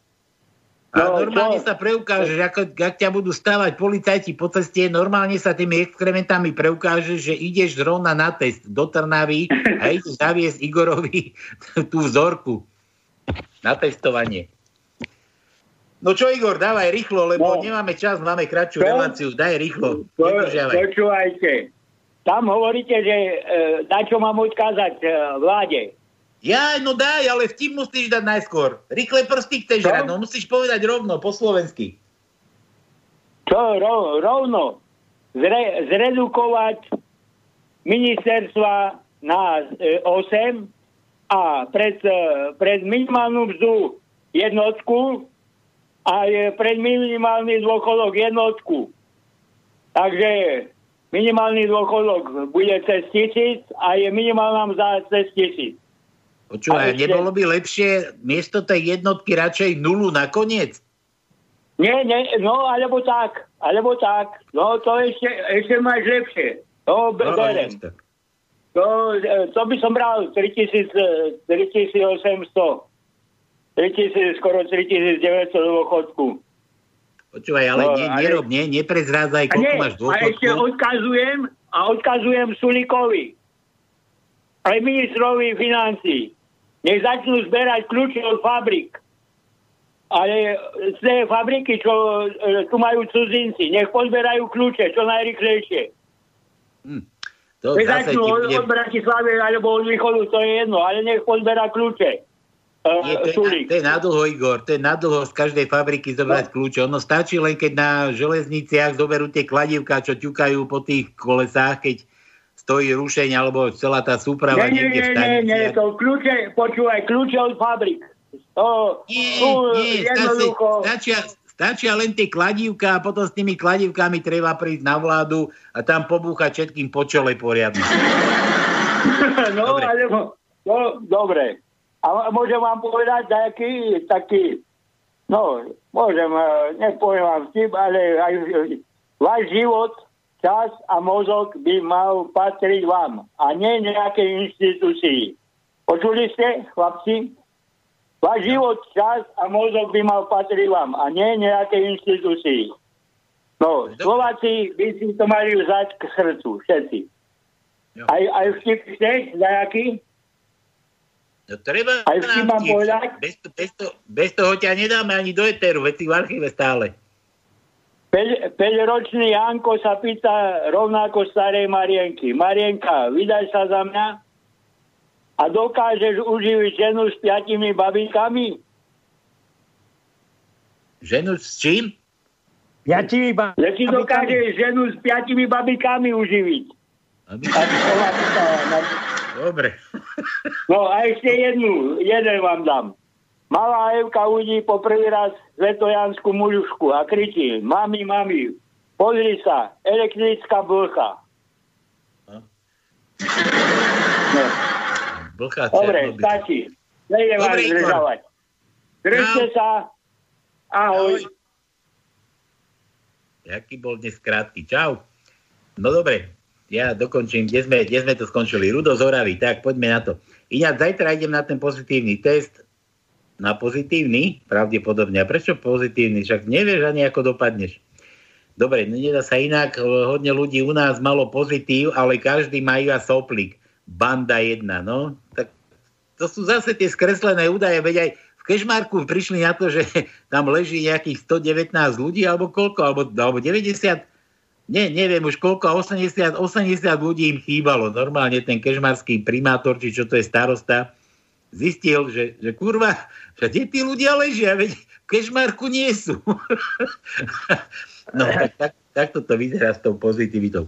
A No, normálne čo? sa preukážeš, ako, ak ťa budú stávať policajti po ceste, normálne sa tými exkrementami preukážeš, že ideš zrovna na test do Trnavy a ideš zaviesť Igorovi tú vzorku na testovanie. No čo Igor, dávaj rýchlo, lebo No. nemáme čas, máme kratšiu Čo? reláciu. Daj rýchlo. Po, počúvajte. Tam hovoríte, že e, na čo mám odkázať e, vláde. Ja, no daj, ale vtip musíš dať najskôr. Rýchle prsty chceš hrať, no musíš povedať rovno, po slovensky. Čo ro, rovno? Zre, zredukovať ministerstva na e, 8 a pred, e, pred minimálnu mzdu jednotku a je pre minimálny dôchodok jednotku. Takže minimálny dôchodok bude cez tisíc a je minimálna mzda cez tisíc. Počúvaj, ešte- nebolo by lepšie miesto tej jednotky radšej nulu nakoniec? Nie, nie, no alebo tak, alebo tak. No to ešte, ešte máš lepšie. Be- No, berem. vidíš to. To, e, to by som bral 3000, e, 3800. 3000, skoro 3900 dôchodku. Počúvaj, ale No, nie, ale- nerob, nie, neprezrádzaj, A, koľko nie, máš a ešte dôchodku. odkazujem, a odkazujem Sulikovi, aj ministrovi financí. Nech začnú zberať kľúče od fabrik. Ale z tej fabriky, čo e, tu majú cudzinci, nech pozberajú kľúče čo najrychlejšie. To začnú od, bude... od Bratislavy alebo od východu, to je jedno, ale nech pozberá kľúče. Nie, to, je, to je nadlho, Igor, to je nadlho z každej fabriky zobrať kľúče. Ono stačí len, keď na železniciach zoberú tie kladivka, čo ťukajú po tých kolesách, keď stojí rušeň, alebo celá tá súprava Nie, nie, niekde v nie, nie, stanici. nie, to kľúče, počúvaj, kľúče od fabrik. To, Nie, tu nie, stačí, jednoducho... stačia, stačia len tie kladívka a potom s tými kladívkami treba prísť na vládu a tam pobúchať všetkým po čole poriadne. no, Dobre. alebo... No, dobre. A môžem vám povedať nejaký taký... No, môžem, eh, nepoviem vám vtip, ale aj váš život, čas a mozog by mal patriť vám a nie nejakej inštitúcii. Počuli ste, chlapci? Váš život, čas a mozog by mal patriť vám a nie nejakej inštitúcii. No, Slováci by si to mali vzať k srdcu, všetci. Jo. Aj, aj vtip chceš, nejaký? No treba Aj vtip mám povedať? Bez, to- bez, to, bez toho ťa nedáme ani do eteru, veď si v archíve stále. 5-ročný Janko sa pýta rovnako starej Marienky. Marienka, vydaj sa za mňa a dokážeš uživiť ženu s piatimi babíkami? Ženu s čím? Ti iba... Že ti dokážeš ženu s piatimi babíkami uživiť? Aby... Dobre. No a ešte jednu, jeden vám dám. Malá Evka udí po prvý raz svetojanskú mužušku a kričí, mami, mami, pozri sa, elektrická blcha. No. Blchá Dobre, Černobyl. stačí. Nejdem vás zdržovať. Držte Čau. sa. Ahoj. Jaký bol dnes krátky. Čau. No dobre, ja dokončím, kde sme, kde sme to skončili. Rudo z tak poďme na to. Ináč zajtra idem na ten pozitívny test. Na pozitívny? Pravdepodobne. A prečo pozitívny? Však nevieš ani ako dopadneš. Dobre, no nedá sa inak. Hodne ľudí u nás malo pozitív, ale každý má iba soplík. Banda jedna, no. Tak to sú zase tie skreslené údaje, veď aj v Kešmarku prišli na to, že tam leží nejakých 119 ľudí, alebo koľko, alebo, alebo 90, nie, neviem už koľko, 80, 80 ľudí im chýbalo. Normálne ten kešmarský primátor, či čo to je starosta, zistil, že, že kurva, že kde tí ľudia ležia, veď v Kešmarku nie sú. no, tak, tak, takto to vyzerá s tou pozitivitou.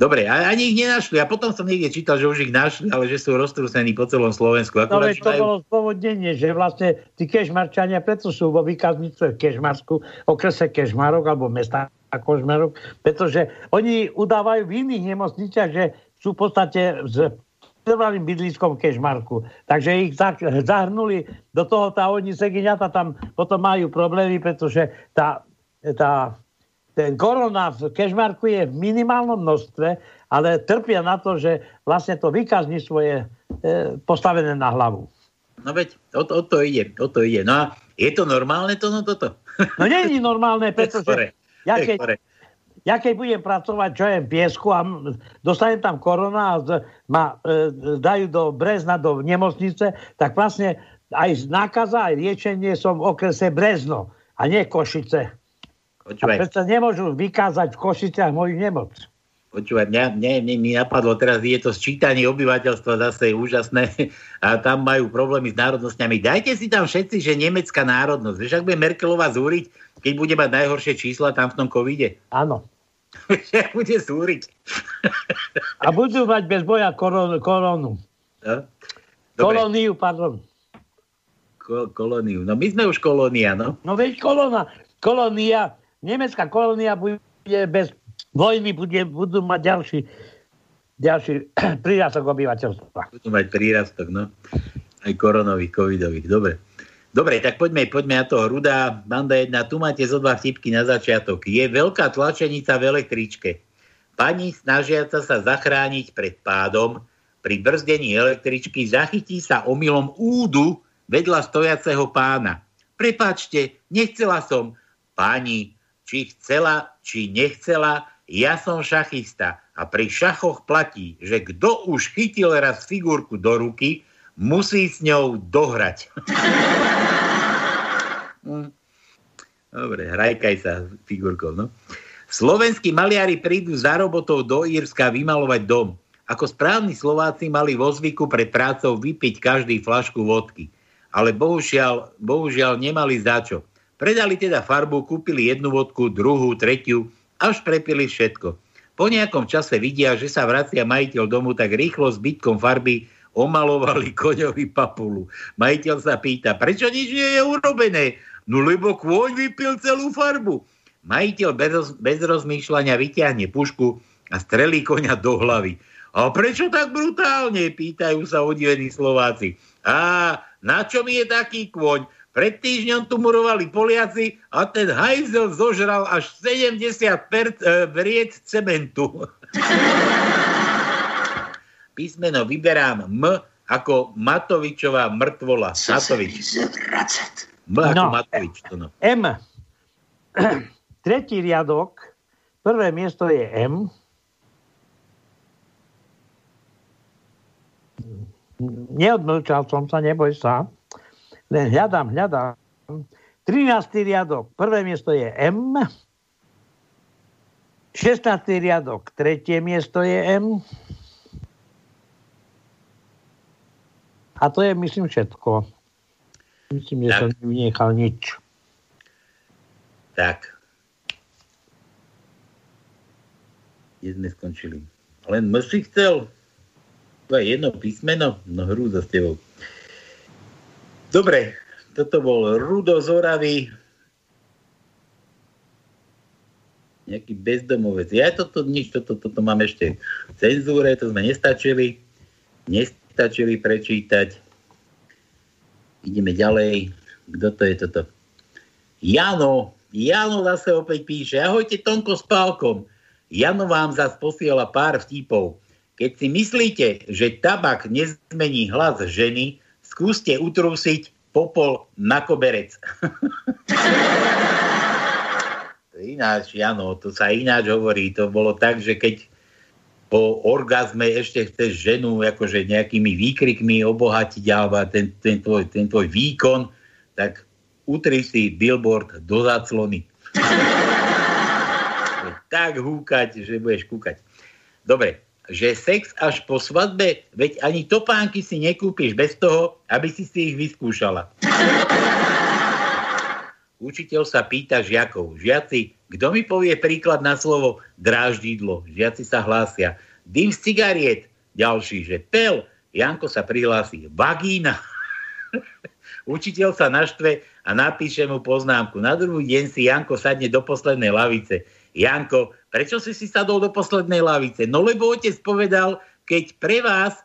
Dobre, a ani ich nenašli. A potom som niekde čítal, že už ich našli, ale že sú roztrúsení po celom Slovensku. No Akurát, veď že to majú- bolo zdôvodnenie, že vlastne tí kešmarčania preto sú vo výkaznice v Kešmarsku, okrese Kešmarok alebo mesta Kožmarok, pretože oni udávajú v iných nemocniciach, že sú v podstate s trvalým bydliskom Kešmarku. Takže ich zah- zahrnuli do toho a oni segiňata tam potom majú problémy, pretože tá, tá, ten korona v Kešmarku je v minimálnom množstve, ale trpia na to, že vlastne to výkazníctvo je e, postavené na hlavu. No veď, o to, o to ide, o to ide. No a je to normálne to, no toto? No nie je normálne, pretože ja keď, ja keď budem pracovať, čo v piesku a dostanem tam korona a ma e, dajú do Brezna, do nemocnice, tak vlastne aj nákaza, aj liečenie som v okrese Brezno a nie Košice. A Počúvaj, predsa nemôžu vykázať v Košiciach moju nemoc. počúvaj, mňa, mne, mne, mi napadlo, teraz je to sčítanie obyvateľstva zase úžasné a tam majú problémy s národnosťami. Dajte si tam všetci, že nemecká národnosť. Vieš, ak bude Merkelová zúriť, keď bude mať najhoršie čísla tam v tom covide? Áno. Vieš, bude zúriť. A budú mať bez boja koronu. koronu. No? Kolóniu, pardon. Ko- kolóniu. No my sme už kolónia, no. No veď kolóna, kolónia, nemecká kolónia bude bez vojny, bude, budú mať ďalší, ďalší prírastok obyvateľstva. Budú mať prírastok, no. Aj koronových, covidových. Dobre. Dobre, tak poďme, poďme na toho Ruda. Banda jedna, tu máte zo dva vtipky na začiatok. Je veľká tlačenica v električke. Pani snažiaca sa zachrániť pred pádom, pri brzdení električky zachytí sa omylom údu vedľa stojaceho pána. Prepačte, nechcela som. Pani, či chcela, či nechcela, ja som šachista a pri šachoch platí, že kto už chytil raz figurku do ruky, musí s ňou dohrať. Dobre, hrajkaj sa figurkou, no. Slovenskí maliari prídu za robotou do Írska vymalovať dom. Ako správni Slováci mali vo zvyku pred prácou vypiť každý flašku vodky. Ale bohužiaľ, bohužiaľ nemali za čo. Predali teda farbu, kúpili jednu vodku, druhú, tretiu, až prepili všetko. Po nejakom čase vidia, že sa vracia majiteľ domu, tak rýchlo s bytkom farby omalovali koňovi papulu. Majiteľ sa pýta, prečo nič nie je urobené? No lebo kôň vypil celú farbu. Majiteľ bez, bez rozmýšľania vyťahne pušku a strelí koňa do hlavy. A prečo tak brutálne? Pýtajú sa udivení Slováci. A na čo mi je taký kôň? Pred týždňom tu murovali Poliaci a ten hajzel zožral až 70 per, e, vriec cementu. Písmeno vyberám M ako Matovičová mŕtvola. Mi Matovič. M ako No. Matovič. To no. M. Tretí riadok, prvé miesto je M. Neodmlčal som sa, neboj sa. Len hľadám, hľadám. 13. riadok, prvé miesto je M. 16. riadok, tretie miesto je M. A to je, myslím, všetko. Myslím, že Tak. som nevynechal nič. Tak. Kde sme skončili? Len M si chcel? To je jedno písmeno? No hru za s tebou. Dobre, toto bol Rudo z Oravy. Nejaký bezdomovec. Ja toto nič, toto, toto mám ešte v cenzúre, to sme nestačili. Nestačili prečítať. Ideme ďalej. Kto to je toto? Jano, Jano zase opäť píše, ahojte Tonko s Pálkom. Jano vám zase posiela pár vtipov. Keď si myslíte, že tabak nezmení hlas ženy, skúste utrúsiť popol na koberec. ináč, Jano, to sa ináč hovorí. To bolo tak, že keď po orgazme ešte chceš ženu akože nejakými výkrikmi obohatiť alebo ten, ten, tvoj, ten tvoj výkon, tak utri si billboard do záclony. tak húkať, že budeš kúkať. Dobre, že sex až po svadbe, veď ani topánky si nekúpiš bez toho, aby si si ich vyskúšala. Učiteľ sa pýta žiakov. Žiaci, kto mi povie príklad na slovo dráždidlo? Žiaci sa hlásia. Dym z cigariet. Ďalší, že pel. Janko sa prihlási. Vagína. Učiteľ sa naštve a napíše mu poznámku. Na druhý deň si Janko sadne do poslednej lavice. Janko, prečo si si sadol do poslednej lavice? No lebo otec povedal, keď pre vás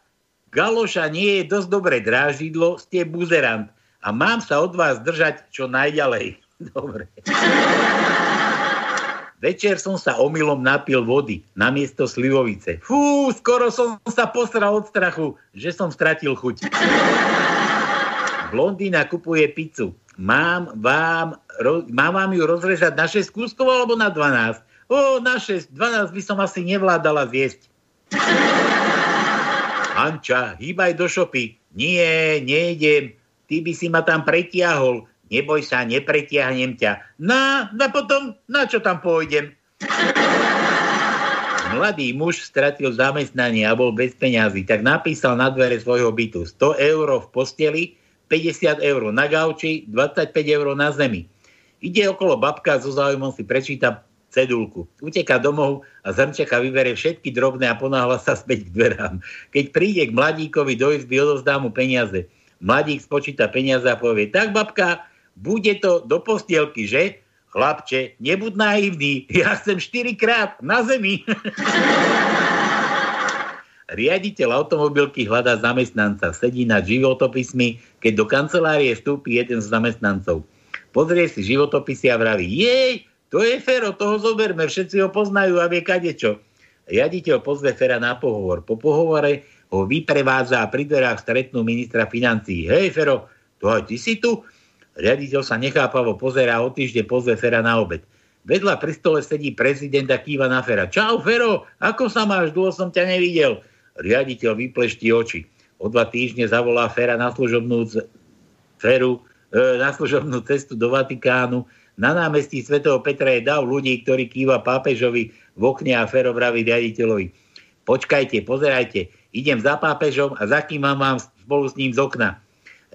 galoša nie je dosť dobré dráždidlo, ste buzerant a mám sa od vás držať čo najďalej. Dobre. Večer som sa omylom napil vody namiesto slivovice. Fú, skoro som sa posral od strachu, že som stratil chuť. Blondína kupuje pizzu. Mám vám, ro, mám vám ju rozrežať na 6 kúskov alebo na 12? O, na 6. 12 by som asi nevládala zjesť. Anča, hýbaj do šopy. Nie, nejdem. Ty by si ma tam pretiahol. Neboj sa, nepretiahnem ťa. Na, na potom, na čo tam pôjdem? Mladý muž stratil zamestnanie a bol bez peňazí, tak napísal na dvere svojho bytu 100 eur v posteli, 50 eur na gauči, 25 eur na zemi. Ide okolo babka, so záujmom si prečíta cedulku. Uteká domov a zrnčeka vyberie všetky drobné a ponáhla sa späť k dverám. Keď príde k mladíkovi do izby, odovzdá mu peniaze. Mladík spočíta peniaze a povie, tak babka, bude to do postielky, že? Chlapče, nebuď naivný, ja chcem 4 krát na zemi. Riaditeľ automobilky hľadá zamestnanca, sedí nad životopismi, keď do kancelárie vstúpi jeden z zamestnancov. Pozrie si životopisy a vraví, jej, to je Fero, toho zoberme, všetci ho poznajú a vie kadečo. Riaditeľ pozve Fera na pohovor. Po pohovore ho vyprevádza a pri dverách stretnú ministra financí. Hej Fero, to aj ty si tu? Riaditeľ sa nechápavo pozerá o týždeň pozve Fera na obed. Vedľa pri stole sedí prezident a kýva na Fera. Čau Fero, ako sa máš? Dlho som ťa nevidel. Riaditeľ vyplešti oči. O dva týždne zavolá Fera na služobnú, Feru, e, na služobnú cestu do Vatikánu. Na námestí svätého Petra je dav ľudí, ktorí kýva pápežovi v okne a Fero riaditeľovi. Počkajte, pozerajte, idem za pápežom a zakýmam vám spolu s ním z okna.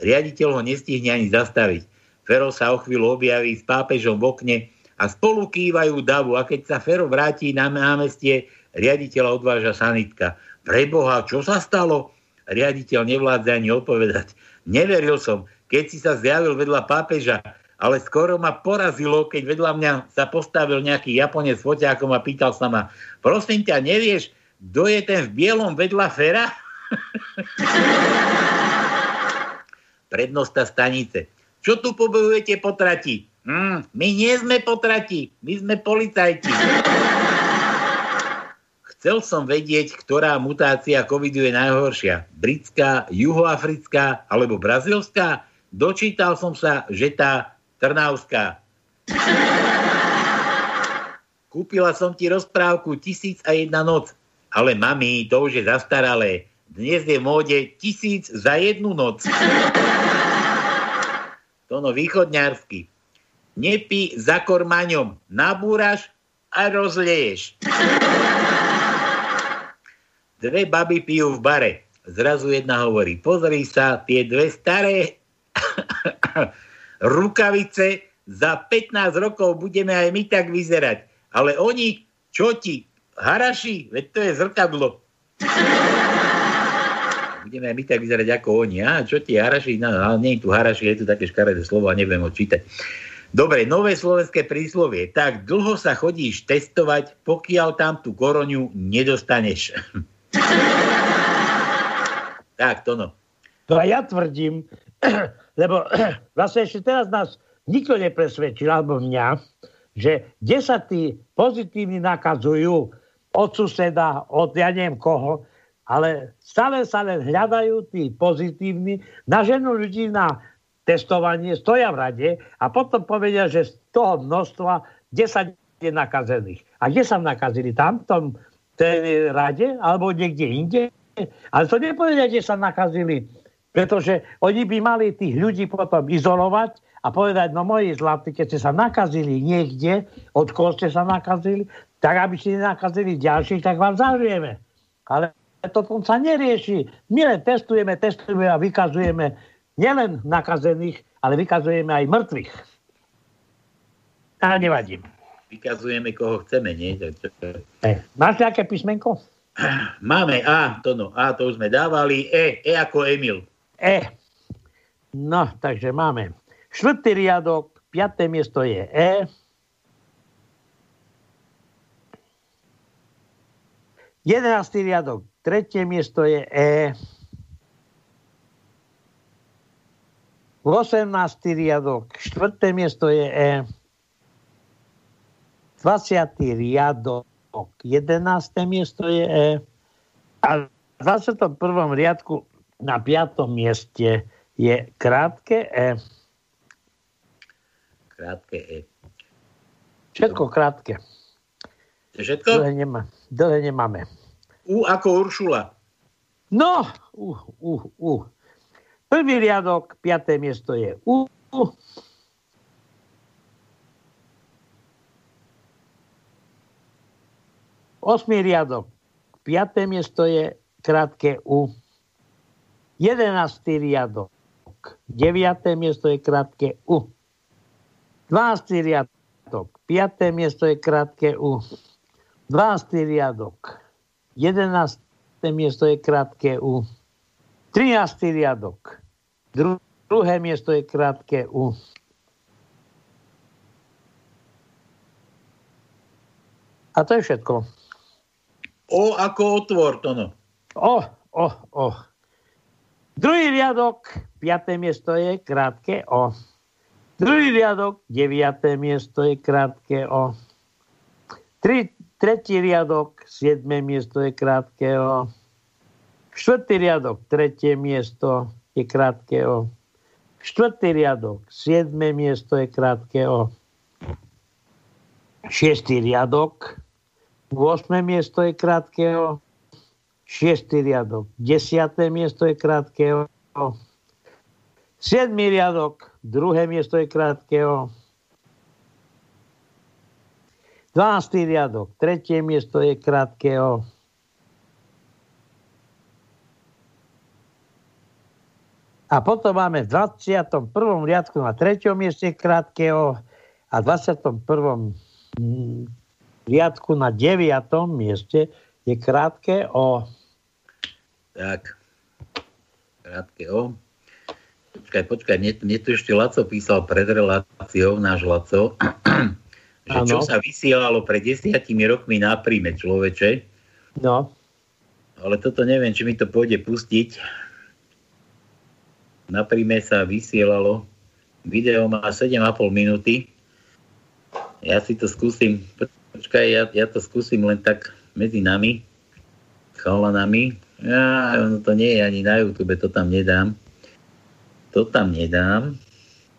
Riaditeľ ho nestihne ani zastaviť. Fero sa o chvíľu objaví s pápežom v okne a spolu kývajú davu a keď sa Fero vráti na námestie, riaditeľa odváža sanitka. Preboha, čo sa stalo? Riaditeľ nevládze ani odpovedať. Neveril som, keď si sa zjavil vedľa pápeža, ale skoro ma porazilo, keď vedľa mňa sa postavil nejaký Japonec s foťákom a pýtal sa ma, prosím ťa, nevieš, kto je ten v bielom vedľa Fera? Prednosta stanice. Čo tu pobojujete po trati? Hmm, my nie sme po trati, my sme policajti. Chcel som vedieť, ktorá mutácia covidu je najhoršia. Britská, juhoafrická alebo brazilská? Dočítal som sa, že tá trnavská. Kúpila som ti rozprávku Tisíc a jedna noc. Ale mami, to už je zastaralé. Dnes je v móde tisíc za jednu noc. Tono východňarsky. Nepí za kormaňom. Nabúraš a rozlieješ. Dve baby pijú v bare. Zrazu jedna hovorí, pozri sa, tie dve staré rukavice, za 15 rokov budeme aj my tak vyzerať. Ale oni, čo ti, haraši, veď to je zrkadlo. Budeme aj my tak vyzerať ako oni. A čo ti haraši, no, ale nie je tu haraši, je tu také škaredé slovo a neviem ho čítať. Dobre, nové slovenské príslovie. Tak dlho sa chodíš testovať, pokiaľ tam tú koroňu nedostaneš. tak, to no. To aj ja tvrdím, lebo vlastne ešte teraz nás nikto nepresvedčil, alebo mňa, že kde sa tí pozitívni nakazujú od suseda, od ja neviem koho, ale stále sa len hľadajú tí pozitívni, naženú ľudí na testovanie, stoja v rade a potom povedia, že z toho množstva 10 je nakazených. A kde sa nakazili? Tam, v tom tej rade alebo niekde inde. Ale to nepovedia, kde sa nakazili. Pretože oni by mali tých ľudí potom izolovať a povedať, no moji zlatí, keď ste sa nakazili niekde, od koho ste sa nakazili, tak aby ste nakazili ďalších, tak vám zahrieme. Ale to sa nerieši. My len testujeme, testujeme a vykazujeme nielen nakazených, ale vykazujeme aj mŕtvych. A nevadím vykazujeme, koho chceme, nie? E, máš nejaké písmenko? Máme A, to no, A to už sme dávali, E, E ako Emil. E. No, takže máme. Štvrtý riadok, piaté miesto je E. Jedenáctý riadok, tretie miesto je E. 18. riadok, štvrté miesto je E. 20. riadok, 11. miesto je E. A v 21. riadku na 5. mieste je krátke E. Krátke E. Všetko krátke. Všetko? Dlhé, nemá, dlhé nemáme. U ako Uršula. No, u, u, u. Prvý riadok, piaté miesto je U. Osmý riadok. Piaté miesto je krátke U. Jedenáctý riadok. Deviaté miesto je krátke U. Dvanáctý riadok. Piaté miesto je krátke U. Dvanáctý riadok. Jedenácté miesto je krátke U. Trináctý riadok. Dru- druhé miesto je krátke U. A to je všetko. O ako otvor, to no. O, o, o. Druhý riadok, piaté miesto je krátke O. Druhý riadok, deviaté miesto je krátke O. Tri, tretí riadok, siedme miesto je krátke O. Štvrtý riadok, tretie miesto je krátke O. Štvrtý riadok, siedme miesto je krátke O. Šiestý riadok, 8. miesto je krátke O. 6. riadok, 10. miesto je krátke O. 7. riadok, druhé miesto je krátke O. 12. riadok, tretie miesto je krátke O. A potom máme v 21. riadku na treťom mieste krátke O a 21. mm, riadku na 9. mieste je krátke O. Tak. Krátke O. Počkaj, počkaj, mne, mne tu ešte Laco písal pred reláciou, náš Laco, že čo Áno. sa vysielalo pred desiatimi rokmi na príjme človeče, No, ale toto neviem, či mi to pôjde pustiť. Na príjme sa vysielalo, video má 7,5 minúty. Ja si to skúsim, počkaj, ja, ja to skúsim len tak medzi nami, chalanami. Ja, ono to nie je ani na YouTube, to tam nedám. To tam nedám,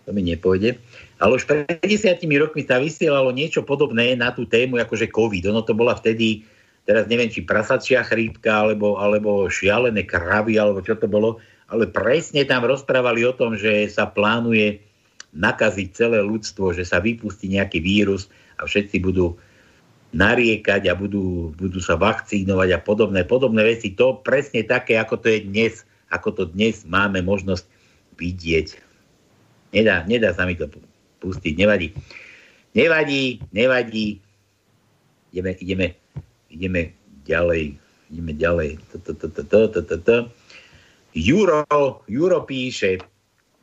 to mi nepôjde. Ale už pred desiatimi rokmi sa vysielalo niečo podobné na tú tému, akože COVID. Ono to bola vtedy, teraz neviem, či prasačia chrípka, alebo, alebo šialené kravy, alebo čo to bolo, ale presne tam rozprávali o tom, že sa plánuje nakaziť celé ľudstvo, že sa vypustí nejaký vírus a všetci budú nariekať a budú, budú sa vakcínovať a podobné, podobné veci. To presne také, ako to je dnes, ako to dnes máme možnosť vidieť. Nedá, nedá sa mi to pu- pustiť, nevadí. Nevadí, nevadí. Ideme, ideme, ideme ďalej. Ideme ďalej. Juro, Juro píše,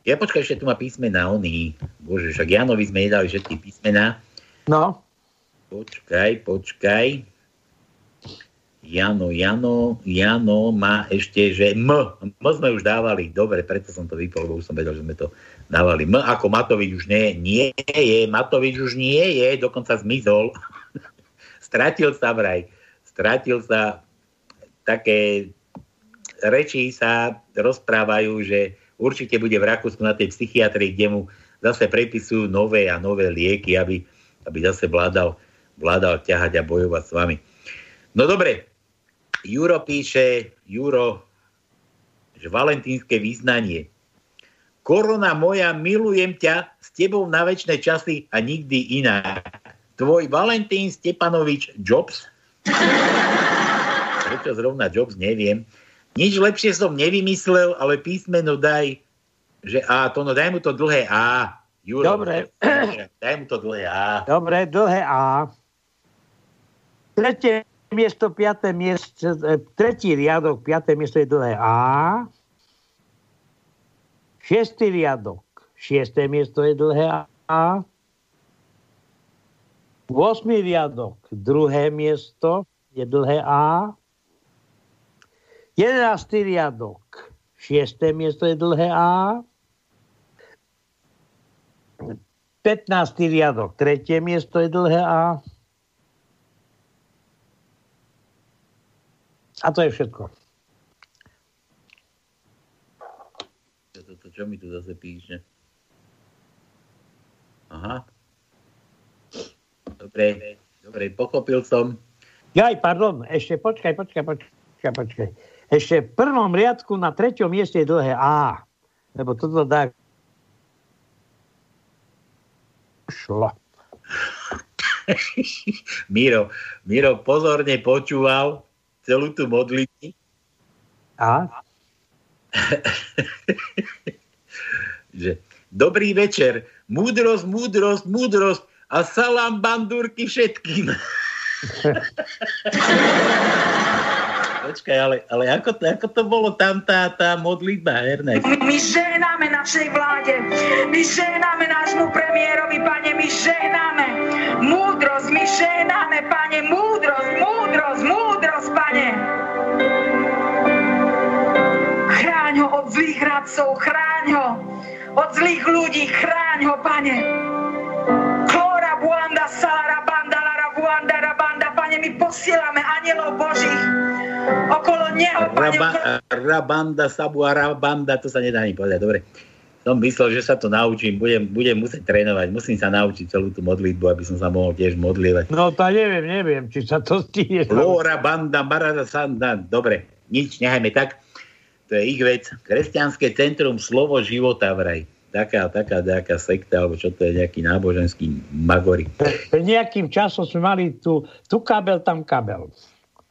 ja počkaj, ešte tu má písmená oný. Bože, však Janovi sme nedali všetky písmená. no, Počkaj, počkaj. Jano, Jano, Jano má ešte, že M. M sme už dávali. Dobre, preto som to vypol, lebo som vedel, že sme to dávali. M ako Matovič už nie, nie je. Matovič už nie je, dokonca zmizol. Stratil sa vraj. Stratil sa také reči sa rozprávajú, že určite bude v Rakúsku na tej psychiatrii, kde mu zase prepisujú nové a nové lieky, aby, aby zase vládal, vládal ťahať a bojovať s vami. No dobre, Juro píše, Juro, že valentínske význanie. Korona moja, milujem ťa, s tebou na väčšie časy a nikdy iná. Tvoj Valentín Stepanovič Jobs? Prečo zrovna Jobs, neviem. Nič lepšie som nevymyslel, ale písmeno daj, že A, to no daj mu to dlhé A. Juro, Dobre. Daj mu to dlhé A. dobre, dlhé A. Tretie miesto, piaté miesto, e, tretí riadok, piaté miesto je dlhé A. Šiestý riadok, šiesté miesto je dlhé A. 8. riadok, druhé miesto je dlhé A. 11. riadok, šiesté miesto je dlhé A. 15. riadok, tretie miesto je dlhé A. A to je všetko. To, to, to, čo mi tu zase píše? Aha. Dobre, dobre, pochopil som. Jaj, pardon, ešte počkaj, počkaj, počkaj, počkaj. Ešte v prvom riadku na treťom mieste je dlhé A. Lebo toto dá... Šlo. Miro, Miro pozorne počúval celú tú modlitbu. A? že dobrý večer, múdrosť, múdrosť, múdrosť a salám bandúrky všetkým. Počkaj, ale, ale ako, ako to bolo tam tá, tá modlitba, Ernest? My žehnáme našej vláde, my žehnáme nášmu premiérovi, pane, my žehnáme múdrosť, my žehnáme, pane, múdrosť, múdrosť, múdrosť, pane. Chráň ho od zlých radcov, chráň ho od zlých ľudí, chráň ho, pane. Klora buanda salara banda lara buanda rabanda, my posielame anielov Božích okolo neho, pane. Raba, rabanda, sabu a rabanda, to sa nedá ani povedať, dobre. Som myslel, že sa to naučím, budem, budem musieť trénovať, musím sa naučiť celú tú modlitbu, aby som sa mohol tiež modlievať. No to neviem, neviem, či sa to stihne. Flora, banda, marada, sanda, dobre, nič, nechajme tak. To je ich vec. Kresťanské centrum Slovo života vraj. Taká, taká, taká sekta, alebo čo to je, nejaký náboženský magory. Pred nejakým časom sme mali tu, tu kabel, tam kabel.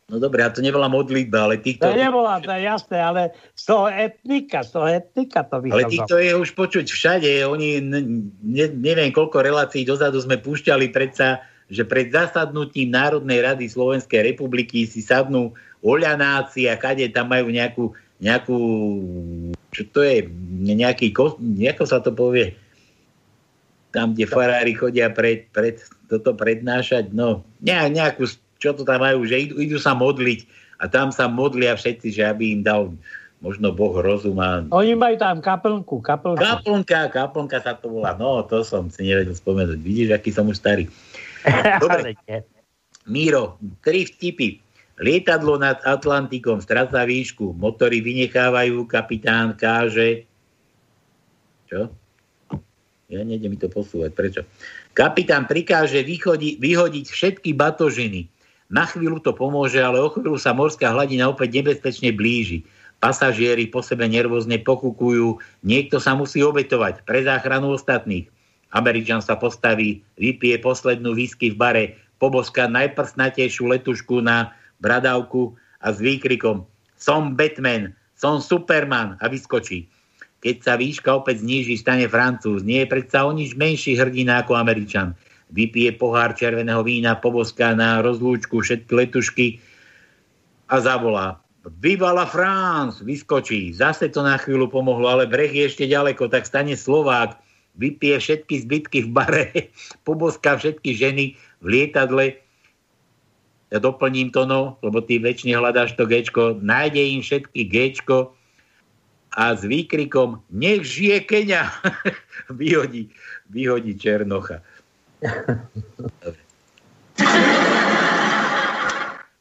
No dobre, a to nebola modlitba, ale týchto... To nebola, to je jasné, ale z toho etnika, z toho etnika to Ale vychádzalo. týchto je už počuť všade. Oni, ne, neviem, koľko relácií dozadu sme púšťali predsa, že pred zasadnutím Národnej rady Slovenskej republiky si sadnú oľanáci a kade tam majú nejakú, nejakú čo to je, nejaký, ako sa to povie, tam, kde farári chodia pred, pred, toto prednášať, no, ne, nejakú, čo to tam majú, že idú, idú sa modliť a tam sa modlia všetci, že aby im dal možno Boh rozum a Oni majú tam kaplnku, kaplnku. Kaplnka, kaplnka sa to volá. No, to som si nevedel spomenúť. Vidíš, aký som už starý. Dobre. Míro, tri vtipy. Lietadlo nad Atlantikom stráca výšku, motory vynechávajú, kapitán káže... Čo? Ja nejde mi to posúvať. Prečo? Kapitán prikáže vychodi, vyhodiť všetky batožiny. Na chvíľu to pomôže, ale o chvíľu sa morská hladina opäť nebezpečne blíži. Pasažieri po sebe nervózne pokukujú, niekto sa musí obetovať pre záchranu ostatných. Američan sa postaví, vypije poslednú whisky v bare, poboská najprsnatejšiu letušku na bradavku a s výkrikom som Batman, som Superman a vyskočí. Keď sa výška opäť zníži, stane Francúz. Nie je predsa o nič menší hrdina ako Američan. Vypije pohár červeného vína, poboská na rozlúčku všetky letušky a zavolá. Viva la France! Vyskočí. Zase to na chvíľu pomohlo, ale breh je ešte ďaleko, tak stane Slovák. Vypije všetky zbytky v bare, poboská všetky ženy v lietadle. Ja doplním to, no, lebo ty väčšine hľadáš to Gčko. Nájde im všetky Gčko a s výkrikom nech žije Kenia vyhodí, vyhodí Černocha.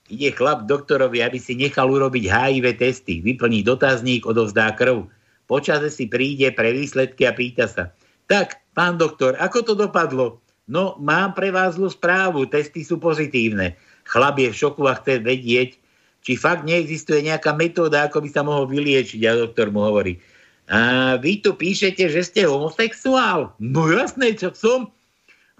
Ide chlap doktorovi, aby si nechal urobiť HIV testy. Vyplní dotazník, odovzdá krv. Počase si príde pre výsledky a pýta sa. Tak, pán doktor, ako to dopadlo? No, mám pre vás zlú správu, testy sú pozitívne. Chlap je v šoku a chce vedieť, či fakt neexistuje nejaká metóda, ako by sa mohol vyliečiť. A doktor mu hovorí, a vy tu píšete, že ste homosexuál? No jasné, čo som.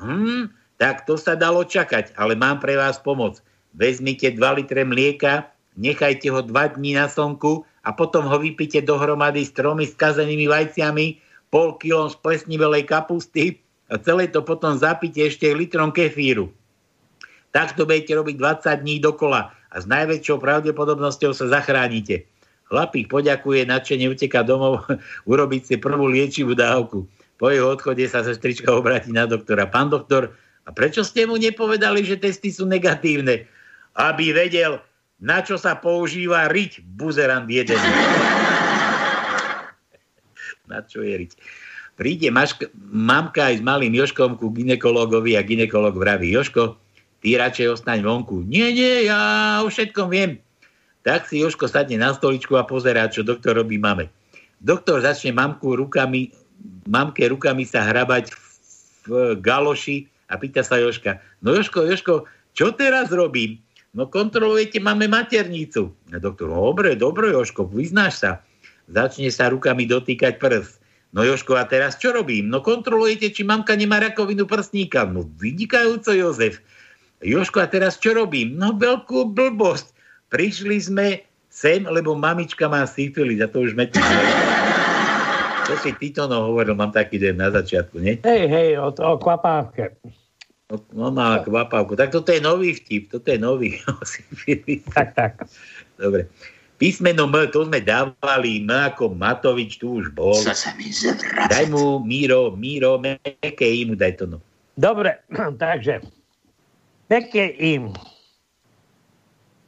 Hm, tak to sa dalo čakať, ale mám pre vás pomoc. Vezmite 2 litre mlieka, nechajte ho 2 dní na slnku a potom ho vypite dohromady s tromi skazenými vajciami, pol kilom splesnivelej kapusty a celé to potom zapite ešte litrom kefíru. Takto budete robiť 20 dní dokola a s najväčšou pravdepodobnosťou sa zachránite. Chlapík poďakuje, nadšene uteká domov urobiť si prvú liečivú dávku. Po jeho odchode sa sestrička obráti na doktora. Pán doktor, a prečo ste mu nepovedali, že testy sú negatívne? Aby vedel, na čo sa používa riť buzerant jeden. na čo je riť? Príde maška, mamka aj s malým Joškom ku ginekologovi a ginekolog vraví, Joško, ty radšej ostaň vonku. Nie, nie, ja o všetkom viem. Tak si Joško sadne na stoličku a pozerá, čo doktor robí mame. Doktor začne mamku rukami, mamke rukami sa hrabať v, galoši a pýta sa Joška, no Joško, Joško, čo teraz robím? No kontrolujete, máme maternicu. A doktor, dobre, dobre, Joško, vyznáš sa. Začne sa rukami dotýkať prst. No Joško, a teraz čo robím? No kontrolujete, či mamka nemá rakovinu prsníka. No vynikajúco, Jozef. Joško, a teraz čo robím? No veľkú blbosť. Prišli sme sem, lebo mamička má syfilis a to už sme. To si ty to no hovoril, mám taký deň na začiatku, nie? Hej, hej, o, o kvapávke. No, no má kvapavku. Tak toto je nový vtip, toto je nový. Tak, tak. Dobre. Písmeno M, to sme dávali, M ako Matovič, tu už bol. Daj mu Míro, Míro, meké imu daj to no. Dobre, takže meké im.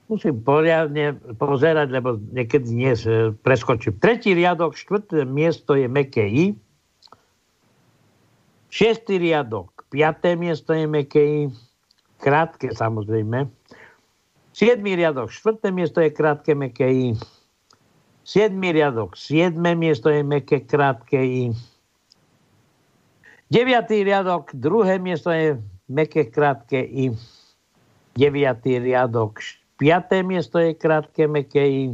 Musím poriadne pozerať, lebo niekedy dnes e, preskočím. Tretí riadok, štvrté miesto je meké I. Šiestý riadok, piaté miesto je meké I. Krátke samozrejme. Siedmý riadok, štvrté miesto je krátke meké I. Siedmý riadok, siedme miesto je meké krátke I. Deviatý riadok, druhé miesto je meké krátke I. Deviatý riadok, š- piaté miesto je krátke meké I.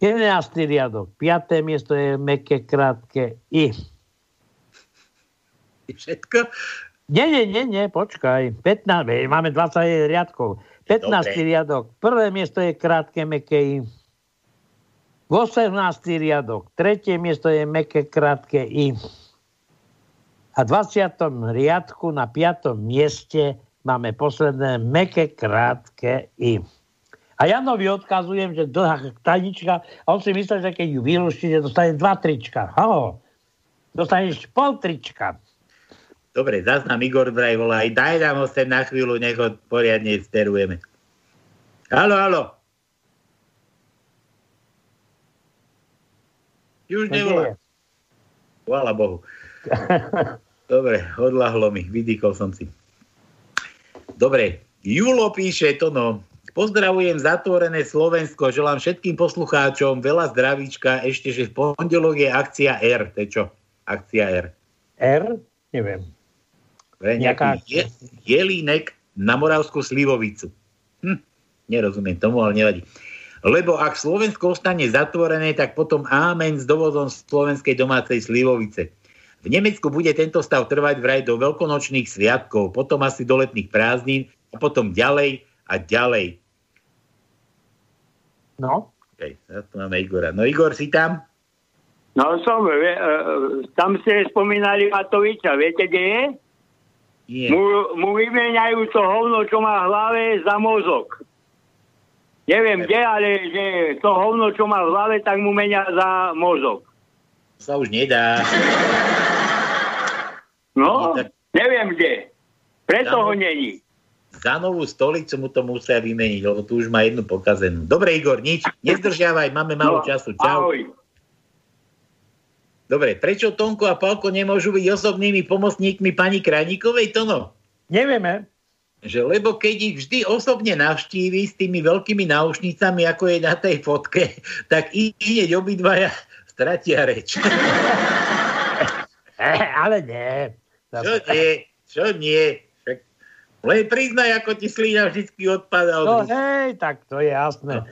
Jedenáctý riadok, piaté miesto je meké krátke I. Všetko? Nie, nie, nie, nie, počkaj. 15, veď máme 20 riadkov. 15 Dobre. riadok, prvé miesto je krátke meké I. 18 riadok, tretie miesto je meké krátke I. A v 20. riadku na 5. mieste máme posledné meké krátke I. A Janovi odkazujem, že dlhá tajnička, a on si myslel, že keď ju vylúšti, že dostane dva trička. Halo, dostaneš pol trička. Dobre, zás nám Igor vraj volá. Aj daj nám ho sem na chvíľu, nech ho poriadne sterujeme. Halo, halo. Už nevolá. Chvála Bohu. Dobre, odlahlo mi, vydýkol som si. Dobre, Julo píše to no. Pozdravujem zatvorené Slovensko, želám všetkým poslucháčom veľa zdravíčka, ešte, že v pondelok je akcia R. To je čo? Akcia R. R? Neviem. Pre Nejaká- nejaký je, jelínek na Moravskú slivovicu. Hm, nerozumiem tomu, ale nevadí. Lebo ak Slovensko ostane zatvorené, tak potom ámen s dovozom slovenskej domácej slivovice. V Nemecku bude tento stav trvať vraj do veľkonočných sviatkov, potom asi do letných prázdnin a potom ďalej a ďalej. No, Okay, tu máme Igora. No Igor, si tam? No som, vie, e, tam ste spomínali Matoviča, viete, kde je? Nie. Mu, mu vymeniajú to hovno, čo má v hlave, za mozog. Neviem kde, ale že to hovno, čo má v hlave, tak mu menia za mozog. To sa už nedá. No, tak- neviem kde. Preto Tam- ho není. Za novú stolicu mu to musia vymeniť, lebo tu už má jednu pokazenú. Dobre, Igor, nič. Nezdržiavaj, máme málo No, času. Čau. Ahoj. Dobre, prečo Tonko a Palko nemôžu byť osobnými pomocníkmi pani Krajníkovej, Tono? nevieme. Že lebo keď ich vždy osobne navštíví s tými veľkými náušnicami, ako je na tej fotke, tak i hneď obidvaja stratia reč. Eh, ale nie. Čo nie? Čo nie? Však len priznaj, ako ti slína vždy odpadá. No hej, tak to je jasné.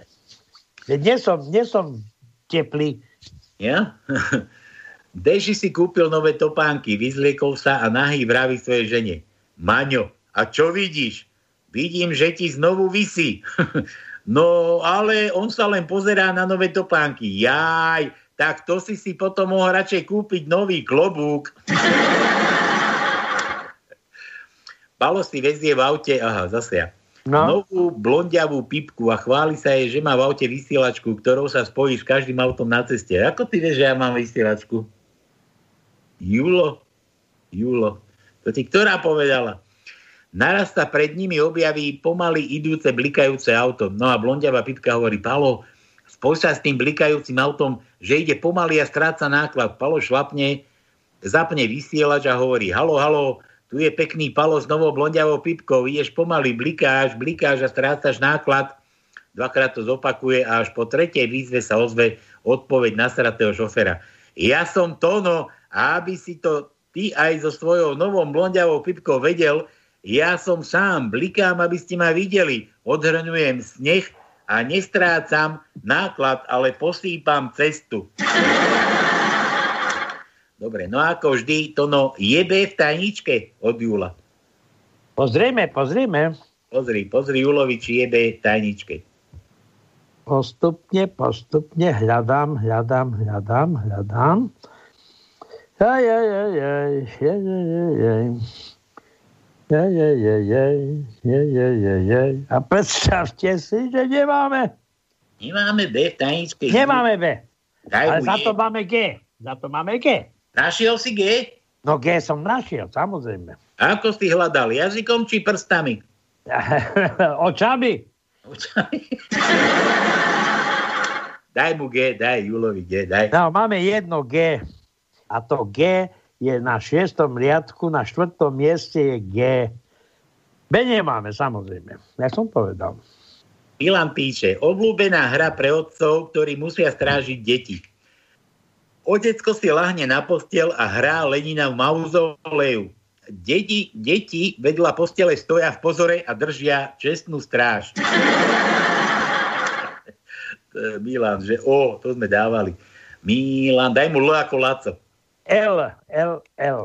Veď Nie som, nie som teplý. Ja? Deži si kúpil nové topánky, vyzliekol sa a nahý vraví svojej žene. Maňo, a čo vidíš? Vidím, že ti znovu visí. no, ale on sa len pozerá na nové topánky. Jaj, tak to si si potom mohol radšej kúpiť nový klobúk. Palo si vezie v aute, aha, zase ja. No, Novú blondiavú pipku a chváli sa jej, že má v aute vysielačku, ktorou sa spojí s každým autom na ceste. Ako ty vieš, že ja mám vysielačku? Julo? Julo. To ti ktorá povedala? Naraz sa pred nimi objaví pomaly idúce blikajúce auto. No a blondiavá pipka hovorí, Palo, spoj sa s tým blikajúcim autom, že ide pomaly a stráca náklad. Palo šlapne, zapne vysielač a hovorí, halo, halo, tu je pekný palo s novou blondiavou pipkou, ideš pomaly, blikáš, blikáš a strácaš náklad. Dvakrát to zopakuje a až po tretej výzve sa ozve odpoveď nasratého šofera. Ja som Tono a aby si to ty aj so svojou novou blondiavou pipkou vedel, ja som sám, blikám, aby ste ma videli, odhrňujem sneh a nestrácam náklad, ale posýpam cestu. Dobre, no ako vždy, to no jebe v tajničke od Júla. pozrieme, pozrieme. Pozri, pozri Julovi, či jebe v tajničke. Postupne, postupne hľadám, hľadám, hľadám, hľadám. Aj, aj, aj, aj, aj, aj, aj, aj, aj, aj, aj, aj, aj, aj. A predstavte si, že nemáme Nemáme B v tajnickej. Nemáme B. Daj Ale za to máme G. Za to máme G. Našiel si G? No G som našiel, samozrejme. Ako si hľadal? Jazykom či prstami? Očami. Daj mu G, daj Julovi G, daj. No, máme jedno G. A to G je na šiestom riadku, na štvrtom mieste je G. B nemáme, samozrejme. Ja som povedal. Milan píše, obľúbená hra pre otcov, ktorí musia strážiť deti. Otecko si lahne na postel a hrá Lenina v mauzoleju. Deti, deti vedľa postele stoja v pozore a držia čestnú stráž. Milan, že o, to sme dávali. Milan, daj mu L ako Laco. L, L, L.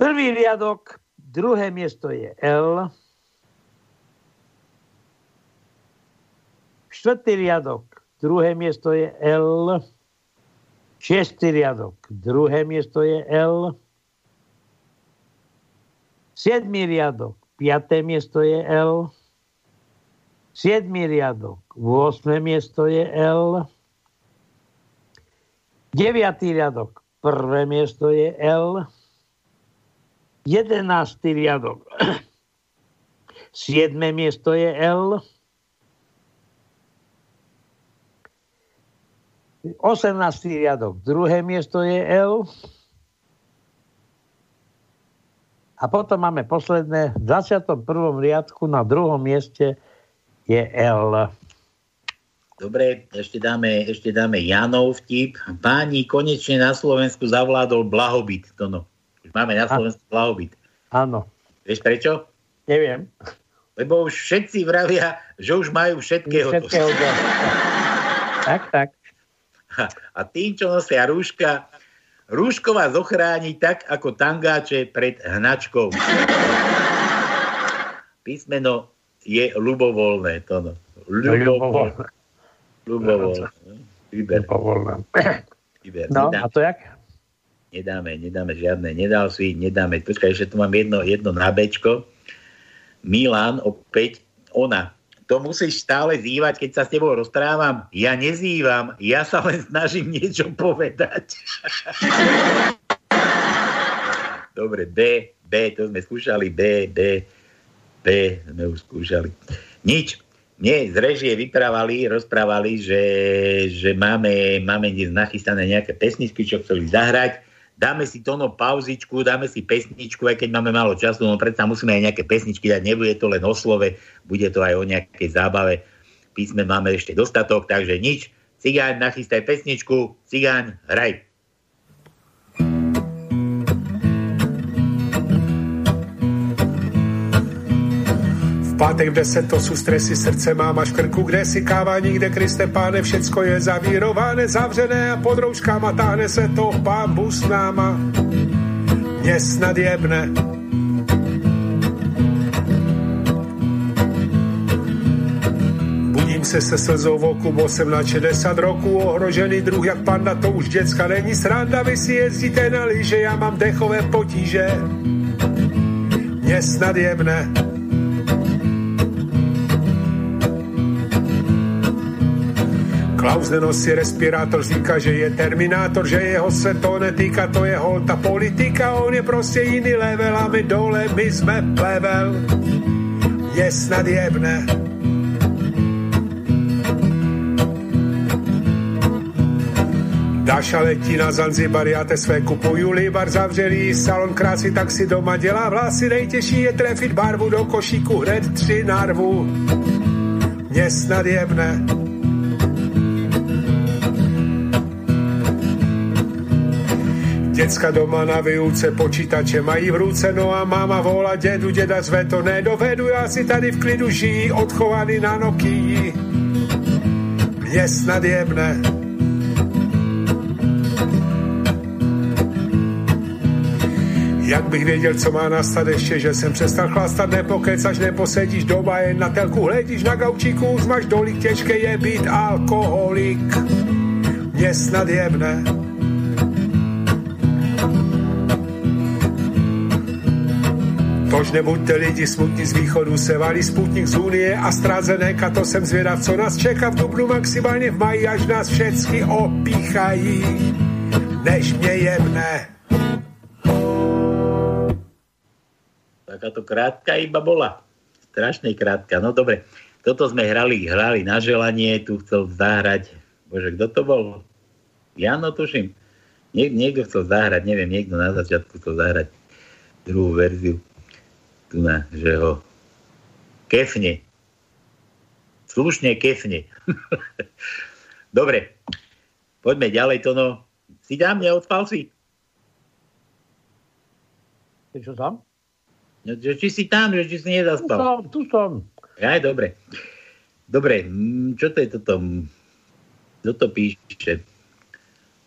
Prvý riadok, druhé miesto je L. Štvrtý riadok, druhé miesto je L. Šiestý riadok, druhé miesto je L. Siedmý riadok, piaté miesto je L. Siedmý riadok, 8. miesto je L. Deviatý riadok, prvé miesto je L. Jedenáctý riadok, siedme miesto je L. 18. riadok, druhé miesto je L. A potom máme posledné, v 21. riadku na druhom mieste je L. Dobre, ešte dáme, ešte dáme Janov vtip. Páni, konečne na Slovensku zavládol blahobyt. To no. Už máme na Slovensku blahobyt. Áno, Vieš prečo? neviem. Lebo už všetci vravia, že už majú všetkého. Všetkého. Tak, tak. A tým, čo nosia rúška, rúško vás ochráni tak, ako tangáče pred hnačkou. Písmeno je ľubovoľné. To no. Ľubovoľné. Ľubovoľné. Vyber, Nepovolné. vyber. No, Nedá- a to jak? Nedáme, nedáme žiadne, nedal si, nedáme. Počkaj, ešte tu mám jedno, jedno na Bčko. Milan, opäť, ona. To musíš stále zývať, keď sa s tebou rozprávam. Ja nezývam, ja sa len snažím niečo povedať. Dobre, B, B, to sme skúšali, B, B, B, sme už skúšali. Nič. Mne z režie vyprávali, rozprávali, že, že máme, máme dnes nachystané nejaké pesničky, čo chceli zahrať. Dáme si to no pauzičku, dáme si pesničku, aj keď máme málo času, no predsa musíme aj nejaké pesničky dať, nebude to len o slove, bude to aj o nejakej zábave. Písme máme ešte dostatok, takže nič. Cigáň, nachystaj pesničku, cigáň, hraj. Pátek v 10 to sú stresy, srdce mám až krku, kde si káva, nikde Kriste páne, všecko je zavírované, zavřené a pod rouškama táhne se to, pán Bus náma, nesnad jebne. Budím se se slzou v oku, bo jsem na 60 roku, ohrožený druh jak panda, to už děcka není sranda, vy si jezdíte na lyže, já mám dechové potíže, mě snad jebne. Klaus nenosí respirátor, říká, že je terminátor, že jeho se to netýka, to je holta politika, on je prostě jiný level a my dole, my jsme plevel. Je snad jebne. Dáša letí na Zanzibar, já te své kupuju libar, zavřelý salon krásy, tak si doma dělá vlasy, nejtěžší je trefit barvu do košíku, hned tři narvu. Mě snad jebne. Děcka doma na výuce počítače mají v ruce, no a máma volá dědu, děda zve to nedovedu, já si tady v klidu žijí, odchovaný na Nokii. Mě snad jebne. Jak bych věděl, co má nastat ještě, že jsem přestal chlastat, nepokecaš, neposedíš doma, jen na telku hledíš na gaučíku, už máš dolik, těžké je být alkoholik. Mě snad jebne. To Možné buďte lidi smutní z východu, se valí sputnik z Unie a strázenéka, to jsem zvědav, co nás čeká v Dubnu, maximálně v maji, až nás všetky opíchají, než jemné. Takáto krátka iba bola. Strašne krátka. No dobre, toto sme hrali, hrali na želanie, tu chcel zahrať, bože, kto to bol? Jano, tuším. Nie, niekto chcel zahrať, neviem, niekto na začiatku chcel zahrať druhú verziu. Tu na, že ho kefne. Slušne kefne. Dobre, poďme ďalej, to no. Si dám, neodspal si? Čo tam? No, že či si tam, že či si Tu nezaspal. som, tu som. Aj, dobre. Dobre, čo to je toto? Kto to píše?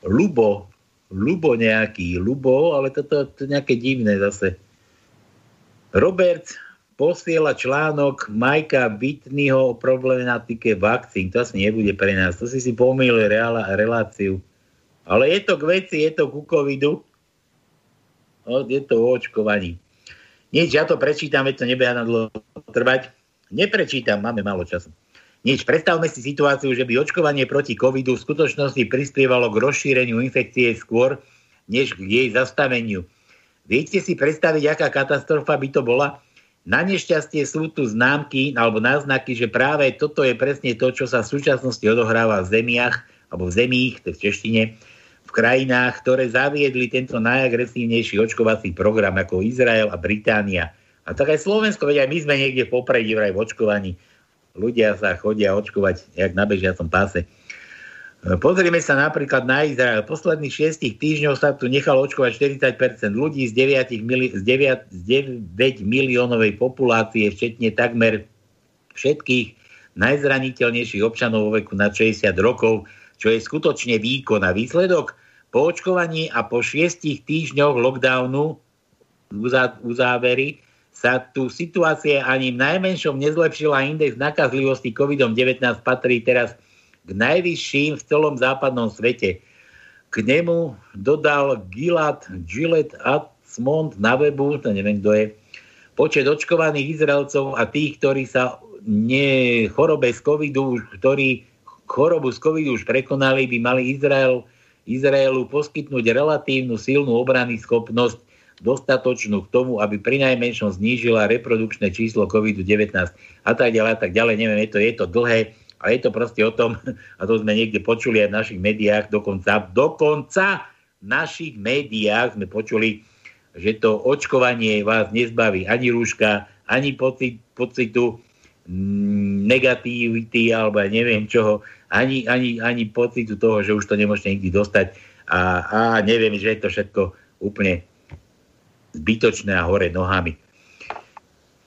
Lubo. Lubo nejaký. Lubo, ale toto to je nejaké divné zase. Robert posiela článok Majka Bitnyho o problematike vakcín. To asi nebude pre nás. To si si pomýlil reala, reláciu. Ale je to k veci, je to ku covidu. No, je to o očkovaní. Nič, ja to prečítam, veď to nebeha na dlho trvať. Neprečítam, máme málo času. Nič, predstavme si situáciu, že by očkovanie proti covidu v skutočnosti prispievalo k rozšíreniu infekcie skôr, než k jej zastaveniu. Viete si predstaviť, aká katastrofa by to bola? Na nešťastie sú tu známky alebo náznaky, že práve toto je presne to, čo sa v súčasnosti odohráva v zemiach, alebo v zemích, to je v češtine, v krajinách, ktoré zaviedli tento najagresívnejší očkovací program ako Izrael a Británia. A tak aj Slovensko, veď aj my sme niekde popredí vraj v očkovaní. Ľudia sa chodia očkovať, jak na bežiacom páse. Pozrieme sa napríklad na Izrael. Posledných šiestich týždňov sa tu nechalo očkovať 40 ľudí z 9, mili- z 9, z 9 miliónovej populácie, včetne takmer všetkých najzraniteľnejších občanov vo veku na 60 rokov, čo je skutočne výkon a výsledok. Po očkovaní a po šiestich týždňoch lockdownu uzá- uzávery sa tu situácia ani v najmenšom nezlepšila. Index nakazlivosti COVID-19 patrí teraz k najvyšším v celom západnom svete. K nemu dodal Gilad Gillette Atzmond na webu, to neviem kto je, počet očkovaných Izraelcov a tých, ktorí sa nie chorobe z covidu, ktorí chorobu z covidu už prekonali, by mali Izrael, Izraelu poskytnúť relatívnu silnú obrany schopnosť dostatočnú k tomu, aby pri najmenšom znížila reprodukčné číslo COVID-19 a tak ďalej a tak ďalej. Neviem, je to, je to dlhé, ale je to proste o tom, a to sme niekde počuli aj v našich médiách, dokonca, dokonca v našich médiách sme počuli, že to očkovanie vás nezbaví ani rúška, ani pocit, pocitu mm, negativity alebo ja neviem čoho, ani, ani, ani pocitu toho, že už to nemôžete nikdy dostať a, a neviem, že je to všetko úplne zbytočné a hore nohami.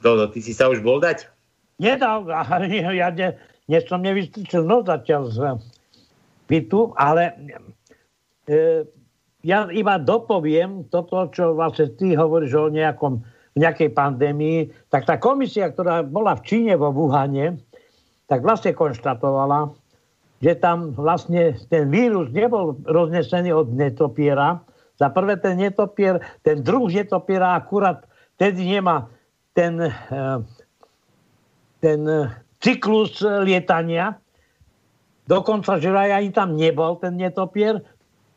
Dodo, ty si sa už bol dať? Nedal, ja ne, dnes som nevystrčil no zatiaľ z bytu, ale e, ja iba dopoviem toto, čo vlastne ty hovoríš o nejakom, nejakej pandémii, tak tá komisia, ktorá bola v Číne vo Wuhane, tak vlastne konštatovala, že tam vlastne ten vírus nebol roznesený od netopiera. Za prvé ten netopier, ten druh netopiera akurát tedy nemá ten, e, ten cyklus lietania. Dokonca, že aj ani tam nebol ten netopier.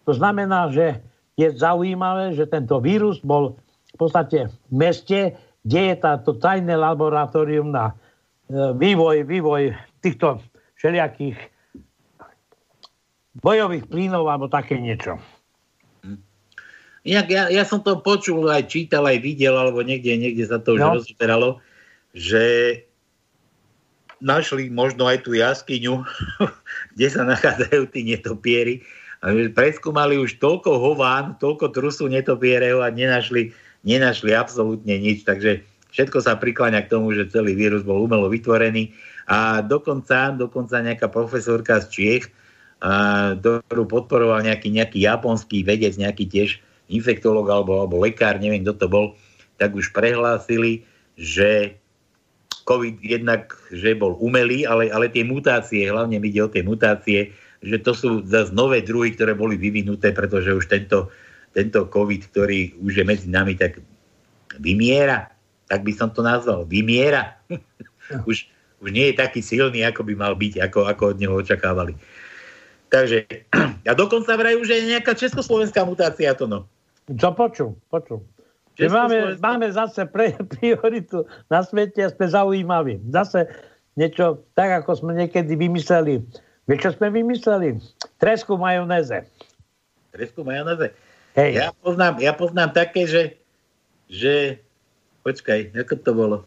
To znamená, že je zaujímavé, že tento vírus bol v podstate v meste, kde je táto tajné laboratórium na e, vývoj, vývoj týchto všelijakých bojových plynov alebo také niečo. Inak ja, ja som to počul, aj čítal, aj videl, alebo niekde, niekde sa to už No. rozoberalo, že našli možno aj tú jaskyňu, kde sa nachádzajú tí netopiery. A preskúmali už toľko hován, toľko trusu netopierov a nenašli, nenašli absolútne nič. Takže všetko sa prikláňa k tomu, že celý vírus bol umelo vytvorený. A dokonca, dokonca nejaká profesorka z Čiech, a, ktorú podporoval nejaký, nejaký japonský vedec, nejaký tiež infektolog alebo, alebo lekár, neviem kto to bol, tak už prehlásili, že COVID jednak, že bol umelý, ale, ale tie mutácie, hlavne mi ide o tie mutácie, že to sú zase nové druhy, ktoré boli vyvinuté, pretože už tento, tento COVID, ktorý už je medzi nami, tak vymiera. tak by som to nazval, vymiera. už, už nie je taký silný, ako by mal byť, ako, ako od neho očakávali. Takže, a dokonca vrajú, že je nejaká československá mutácia to no. Čo počul, počul. Že máme, máme zase pre, prioritu na svete a sme zaujímaví. Zase niečo tak, ako sme niekedy vymysleli. Vieš, čo sme vymysleli? Tresku majonéze. Tresku majonéze? Hej. Ja poznám, ja poznám také, že, že počkaj, ako to bolo?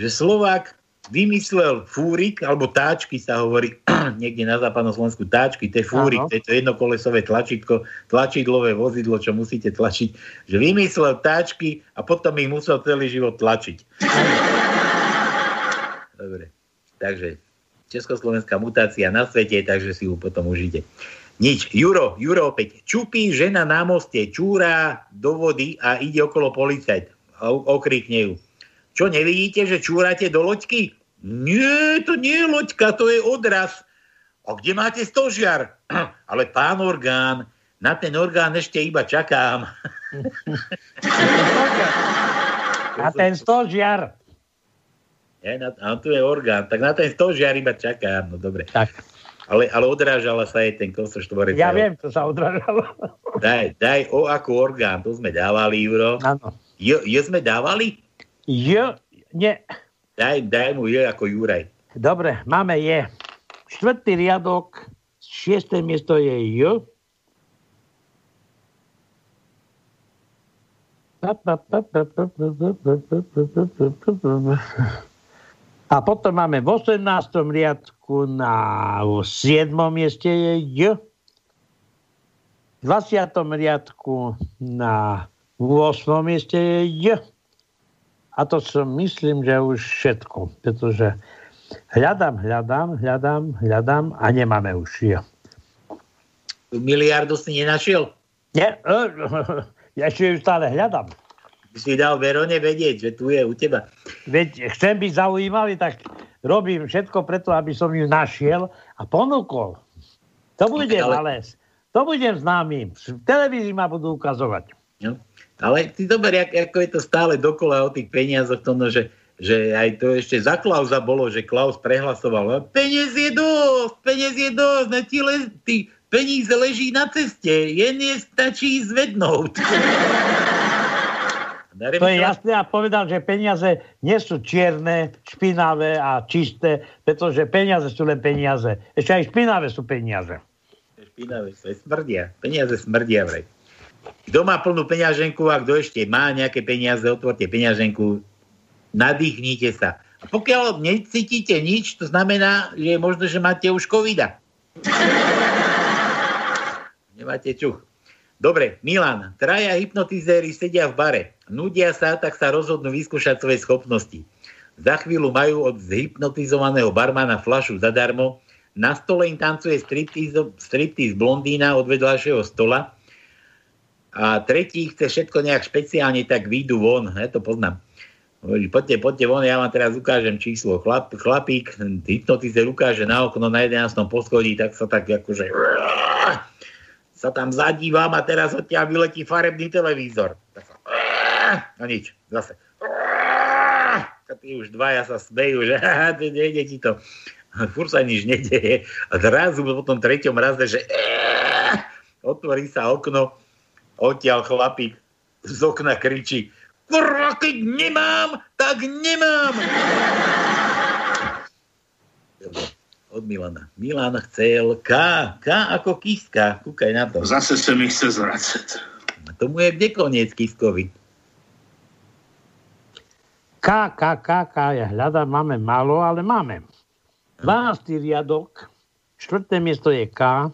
Že Slovák vymyslel fúrik, alebo táčky sa hovorí niekde na západnom Slovensku, táčky, to je fúrik, to je to jednokolesové tlačítko, tlačidlové vozidlo, čo musíte tlačiť, že vymyslel táčky a potom ich musel celý život tlačiť. Dobre, takže československá mutácia na svete, takže si ju potom užite. Nič. Juro, Juro opäť. Čupí žena na moste, čúra do vody a ide okolo policajt. Okrikne ju. Čo, nevidíte, že čúrate do loďky? Nie, to nie je loďka, to je odraz. A kde máte stožiar? Ale pán orgán, na ten orgán ešte iba čakám. na ten stožiar. Ja, na, a tu je orgán, tak na ten stožiar iba čakám. No dobre. Tak. Ale, ale odrážala sa aj ten kosoštvorec. Ja viem, to sa odrážalo. Daj, daj o ako orgán, to sme dávali, Juro. Áno. Jo, jo sme dávali? Jo, nie. Daj, daj mu je ako Juraj. Dobre, máme je. Štvrtý riadok, šiesté miesto je J. A potom máme v 18. riadku na 7. mieste je J. V 20. riadku na 8. mieste je J. A to som myslím, že už všetko, pretože hľadám, hľadám, hľadám, hľadám a nemáme už J. Miliardu si nenašiel? Nie, ja ešte ju stále hľadám. By si dal Verone vedieť, že tu je u teba. Veď chcem byť zaujímavý, tak robím všetko preto, aby som ju našiel a ponúkol. To bude ale... ale to budem známy. V televízii ma budú ukazovať. No. Ale ty dober, ako je to stále dokola o tých peniazoch, to no, že, že aj to ešte za Klausa bolo, že Klaus prehlasoval, peniaz je dosť, peniaz je dosť, na ti le, ty, peníze leží na ceste, jen je stačí zvednúť. To je jasné a povedal, že peniaze nie sú čierne, špinavé a čisté, pretože peniaze sú len peniaze. Ešte aj špinavé sú peniaze. Špinavé sú, smrdia. Peniaze smrdia, vraj. Kto má plnú peňaženku a kto ešte má nejaké peniaze, otvorte peňaženku, nadýchnite sa. A pokiaľ necítite nič, to znamená, že je možno, že máte už covida. Nemáte čuch. Dobre, Milan, traja hypnotizéri sedia v bare. Nudia sa, tak sa rozhodnú vyskúšať svoje schopnosti. Za chvíľu majú od zhypnotizovaného barmana flašu zadarmo. Na stole im tancuje striptease blondína od vedľajšieho stola. A tretí chce všetko nejak špeciálne, tak výjdu von. Ja to poznám. Poďte, poďte von, ja vám teraz ukážem číslo. Chlap, chlapík, hypnotizer ukáže na okno na 11. poschodí, tak sa tak akože sa tam zadívam a teraz odtiaľ vyletí farebný televízor. Tak sa, a nič, zase. A tí už dvaja sa smejú, že nejde ti to. Fur sa nič nedeje. A zrazu po tom treťom raze, že otvorí sa okno, odtiaľ chlapík z okna kričí Kurva, keď nemám, tak nemám. od Milana. Milan chcel K. K ako kiska. Kúkaj na to. Zase sa mi chce zvracať. A tomu je kde koniec kiskovi? K, K, K, K. Ja hľadám, máme málo, ale máme. 12. riadok. Štvrté miesto je K.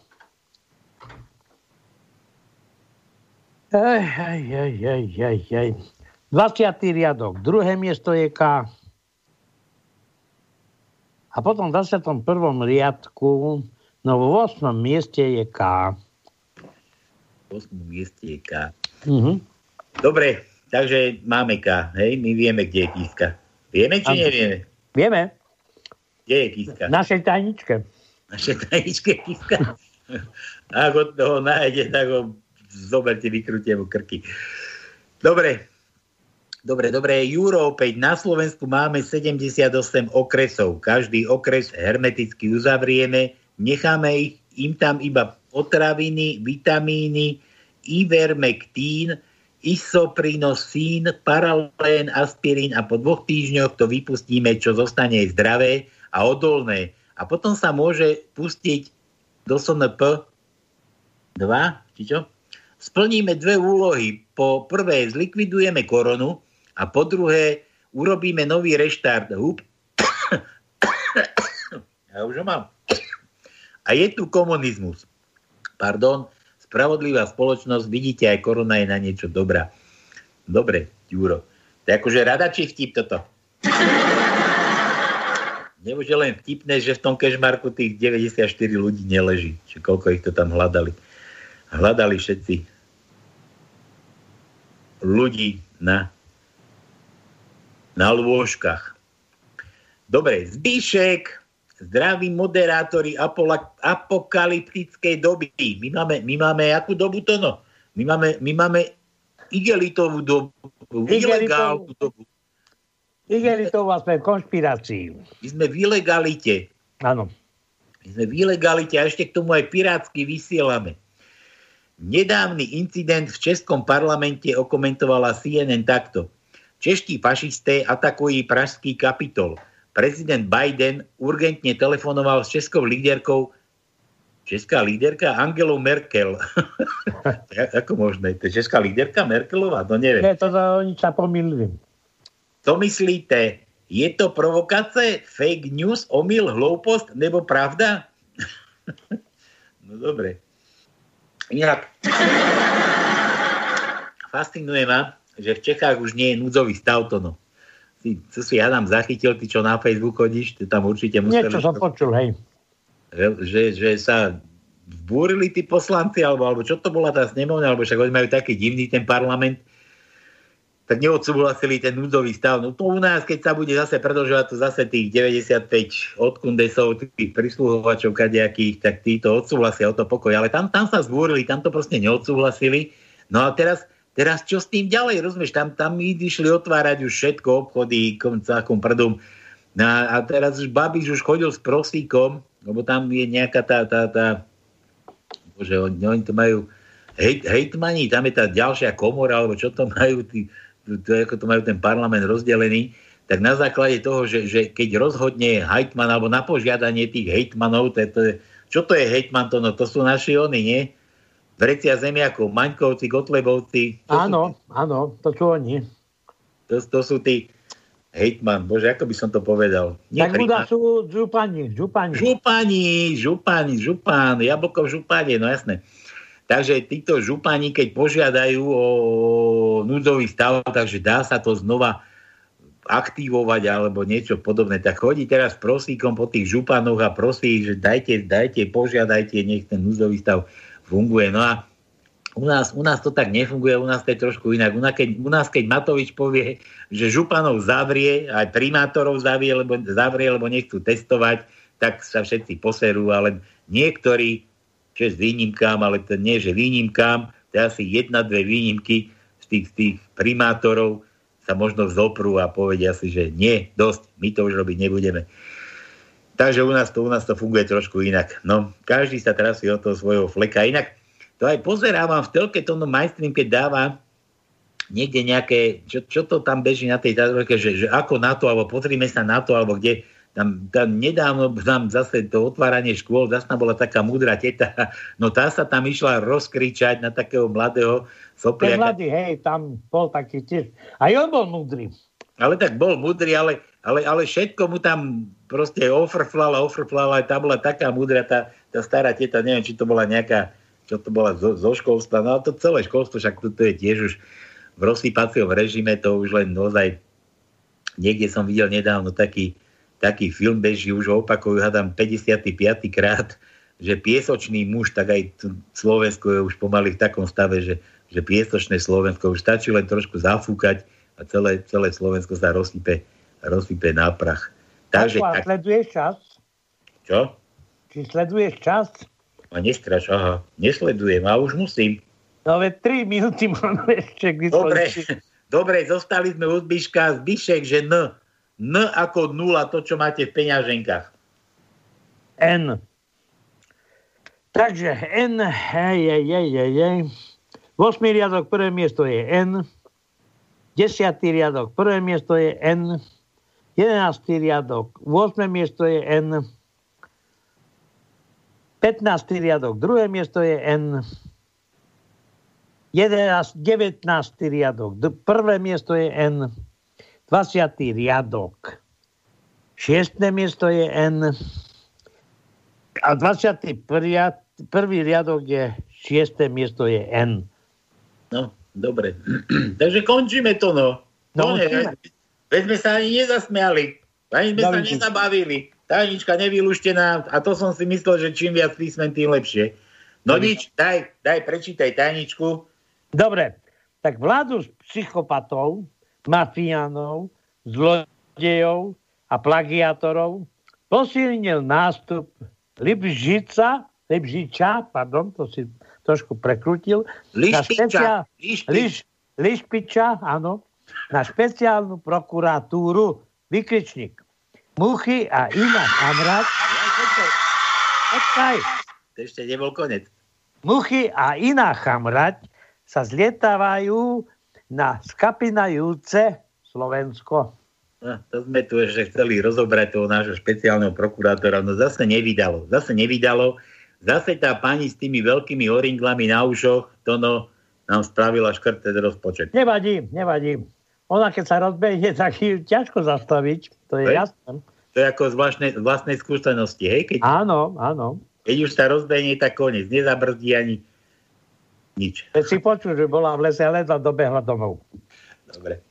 Ej, ej, ej, ej, ej, ej. 20. riadok. Druhé miesto je K. A potom v 21. riadku, no v 8. mieste je K. V 8. mieste je K. Mhm. Dobre, takže máme K, hej? My vieme, kde je Kiska. Vieme, či nevieme? Vieme. Kde je Kiska? V našej tajničke. V našej tajničke Kiska. Ako toho nájde, tak ho zoberte, vykrúte mu krky. Dobre, Dobre, dobre, Juro, opäť na Slovensku máme 78 okresov. Každý okres hermeticky uzavrieme, necháme ich, im tam iba potraviny, vitamíny, ivermektín, isoprinosín, paralén, aspirín a po dvoch týždňoch to vypustíme, čo zostane zdravé a odolné. A potom sa môže pustiť do SNP 2, či čo? Splníme dve úlohy. Po prvé zlikvidujeme koronu, a po druhé, urobíme nový reštart hub. ja už ho mám. A je tu komunizmus. Pardon, spravodlivá spoločnosť, vidíte, aj korona je na niečo dobrá. Dobre, Juro. To je akože rada či vtip toto? Nemôže len vtipné, že v tom kešmarku tých 94 ľudí neleží. Čiže koľko ich to tam hľadali. Hľadali všetci ľudí na na lôžkach. Dobre, Zbíšek, zdraví moderátori apokalyptickej doby. My máme, my máme akú dobu to no? My máme, my máme igelitovú dobu, ilegálnu dobu. Igelitovú sme v konšpirácii. My sme v ilegalite. Áno. My sme v ilegalite a ešte k tomu aj pirátsky vysielame. Nedávny incident v Českom parlamente okomentovala CNN takto. Čeští fašisté atakujú pražský kapitol. Prezident Biden urgentne telefonoval s českou líderkou Česká líderka Angelou Merkel. Ako možné? To je česká líderka Merkelová? To neviem. Nie, to oni sa pomýlili. To myslíte? Je to provokace, fake news, omyl, hloupost nebo pravda? no dobre. Inak fascinuje ma, že v Čechách už nie je núdzový stav to no. Ty, co si ja tam zachytil, ty čo na Facebook chodíš, ty tam určite museli... Niečo som počul, hej. Že, že sa vbúrili tí poslanci, alebo, alebo čo to bola tá snemovňa, alebo však oni majú taký divný ten parlament, tak neodsúhlasili ten núdzový stav. No to u nás, keď sa bude zase predlžovať, to zase tých 95 odkundesov, tých prisluhovačov kadejakých, tak títo odsúhlasia o to pokoj. Ale tam, tam sa zbúrili, tam to proste neodsúhlasili. No a teraz Teraz čo s tým ďalej, rozumieš? Tam, tam išli otvárať už všetko, obchody, celkom prdom. No a teraz už Babiš už chodil s prosíkom, lebo tam je nejaká tá, tá, tá bože, oni, oni to majú hejt, hejtmani, tam je tá ďalšia komora, alebo čo to majú, tí, to, ako to majú ten parlament rozdelený, tak na základe toho, že, že keď rozhodne hejtman, alebo na požiadanie tých hejtmanov, to to je, čo to je hejtman, to, no, to sú naši oni, nie? vrecia zemiakov, Maňkovci, Kotlebovci. Áno, tí, áno, to sú oni. To, to sú tí hejtman, bože, ako by som to povedal. Nie tak Buda sú župani, župani. Župani, župani, župan, jablko v župane, no jasné. Takže títo župani, keď požiadajú o núdzový stav, takže dá sa to znova aktivovať alebo niečo podobné, tak chodí teraz prosíkom po tých županoch a prosí, že dajte, dajte, požiadajte, nech ten núdzový stav funguje. No a u nás, u nás to tak nefunguje, u nás to je trošku inak. U nás, keď, u nás, keď Matovič povie, že županov zavrie, aj primátorov zavrie, lebo, zavrie, lebo nechcú testovať, tak sa všetci poserú, ale niektorí, s výnimkám, ale to nie, že výnimkám, to je asi jedna, dve výnimky z tých, tých primátorov sa možno zoprú a povedia si, že nie, dosť, my to už robiť nebudeme. Takže u nás to, u nás to funguje trošku inak. No, každý sa trasí od toho svojho fleka. Inak to aj pozerávam v telke, to no majstrím, keď dáva niekde nejaké, čo, čo to tam beží na tej tadrojke, že, že ako na to, alebo pozrime sa na to, alebo kde, tam, tam nedávno tam zase to otváranie škôl, zase bola taká múdra teta, no tá sa tam išla rozkričať na takého mladého sopliaka. Ten mladý, hej, tam bol taký tiež. Aj on bol múdry. Ale tak bol múdry, ale, ale, ale všetko mu tam proste ofrflala, ofrflala, tá bola taká múdra, tá, tá stará teta, neviem, či to bola nejaká, čo to bola zo, zo školstva, no ale to celé školstvo, však to, to je tiež už v rozsýpacom režime, to už len naozaj, niekde som videl nedávno taký, taký film beží, už ho opakujú, hádam 55. krát, že piesočný muž, tak aj Slovensko je už pomaly v takom stave, že, že piesočné Slovensko už stačí len trošku zafúkať a celé, celé Slovensko sa rozsype, rozsype na prach. Takže, tak... sleduješ čas? Čo? Či sleduješ čas? A nestraš, aha, nesledujem, a už musím. No veď 3 minúty máme ešte k Dobre, Dobre, zostali sme u Zbiška. Zbišek, že N. N ako nula, to, čo máte v peňaženkách. N. Takže N, hej, hej, hej, hej. 8. riadok, prvé miesto je N. 10. riadok, prvé miesto je N. 11. riadok, 8. miesto je N. 15. riadok, druhé miesto je N. 11, 19. riadok, prvé miesto je N. 20. riadok, 6. miesto je N. A 21. prvý riadok je 6. miesto je N. No, dobre. Takže končíme to, no. No, veď sme sa ani nezasmiali. Ani sme Davidku. sa nezabavili. Tajnička nevyluštená a to som si myslel, že čím viac písmen, tým lepšie. No David. nič, daj, daj, prečítaj tajničku. Dobre, tak vládu psychopatov, mafiánov, zlodejov a plagiátorov posilnil nástup Libžica, Libžiča, pardon, to si trošku prekrutil. Lišpiča. Liš, Lišpiča, áno. Na špeciálnu prokuratúru vykričník. Muchy a iná. Počkaj. To ešte nebol konec. Muchy a iná chamrať sa zlietávajú na skapinajúce Slovensko. No, to sme tu ešte chceli rozobrať toho nášho špeciálneho prokurátora, no zase nevydalo. Zase nevydalo. Zase tá pani s tými veľkými oringlami na ušoch, to no, nám spravila škrté rozpočet. Nevadí, nevadí. Ona keď sa rozbehne, tak ju ťažko zastaviť, to je Hej. jasné. To je ako z vlastnej, vlastnej skúsenosti, hej? Keď, áno, áno. Keď už sa rozbehne, tak koniec. Nezabrzdí ani nič. Keď si počul, že bola v lese, ale dobehla domov. Dobre.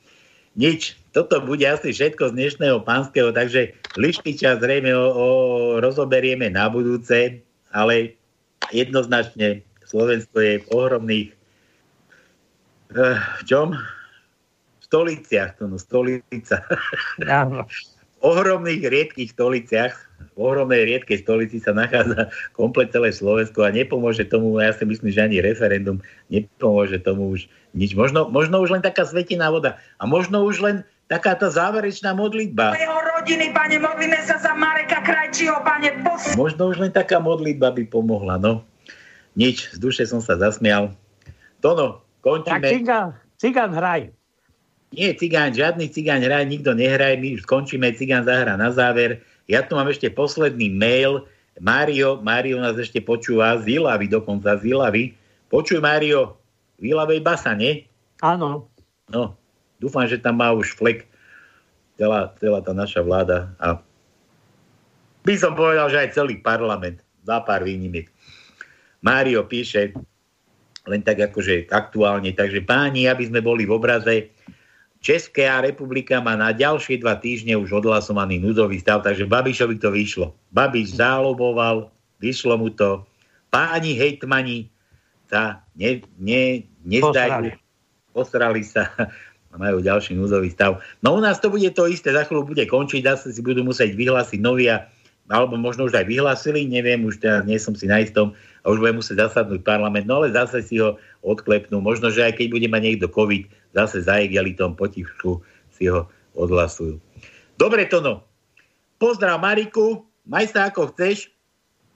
Nič. Toto bude asi všetko z dnešného pánskeho, takže Lišpiča zrejme o, o, rozoberieme na budúce ale jednoznačne Slovensko je v ohromných uh, v čom? V stoliciach, to no, stolica. Áno. V ohromných riedkých stoliciach, v ohromnej riedkej stolici sa nachádza komplet celé Slovensko a nepomôže tomu, ja si myslím, že ani referendum nepomôže tomu už nič. Možno, možno už len taká svetiná voda a možno už len taká tá záverečná modlitba. Jeho rodiny, pane, modlíme sa za Mareka Krajčího, pane, pos... Možno už len taká modlitba by pomohla, no. Nič, z duše som sa zasmial. Tono, končíme. Tak cigán, cigán hraj. Nie, cigán, žiadny cigán hraj, nikto nehraj, my už skončíme, cigán zahra na záver. Ja tu mám ešte posledný mail. Mário, Mário nás ešte počúva z Ilavy, dokonca z Ilavy. Počuj, Mário, v Ilavej basa, nie? Áno. No, dúfam, že tam má už flek celá, celá tá naša vláda a by som povedal, že aj celý parlament, za pár výnimiek. Mário píše, len tak akože aktuálne, takže páni, aby sme boli v obraze, Česká republika má na ďalšie dva týždne už odhlasovaný núdzový stav, takže Babišovi to vyšlo. Babiš záloboval, vyšlo mu to. Páni hejtmani sa ne, ne, nezdajú, posrali. sa majú ďalší núzový stav. No u nás to bude to isté, za chvíľu bude končiť, zase si budú musieť vyhlásiť novia, alebo možno už aj vyhlásili, neviem, už teda nie som si na istom, a už bude musieť zasadnúť parlament, no ale zase si ho odklepnú. Možno, že aj keď bude mať niekto COVID, zase za egalitom potichu si ho odhlasujú. Dobre, Tono. Pozdrav Mariku, maj sa ako chceš.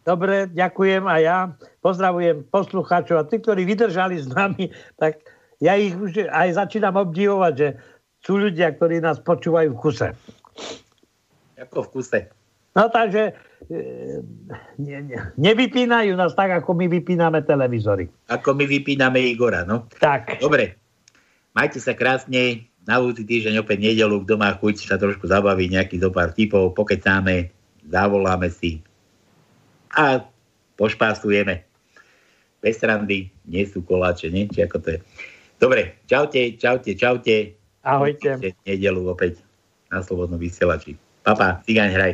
Dobre, ďakujem a ja pozdravujem poslucháčov a tí, ktorí vydržali s nami, tak ja ich už aj začínam obdivovať, že sú ľudia, ktorí nás počúvajú v kuse. Ako v kuse? No takže e, ne, ne, nevypínajú nás tak, ako my vypíname televízory. Ako my vypíname Igora, no. Tak. Dobre, majte sa krásne, na budúci týždeň opäť nedelu, kto má chuť sa trošku zabaviť, nejaký zo pár tipov, pokecáme, zavoláme si a pošpásujeme. Bez randy, nie sú koláče, nie? Či ako to je. Dobre, čaute, čaute, čaute. Ahojte. Nedelu opäť na Slobodnom vysielači. Papa, cigáň hraj.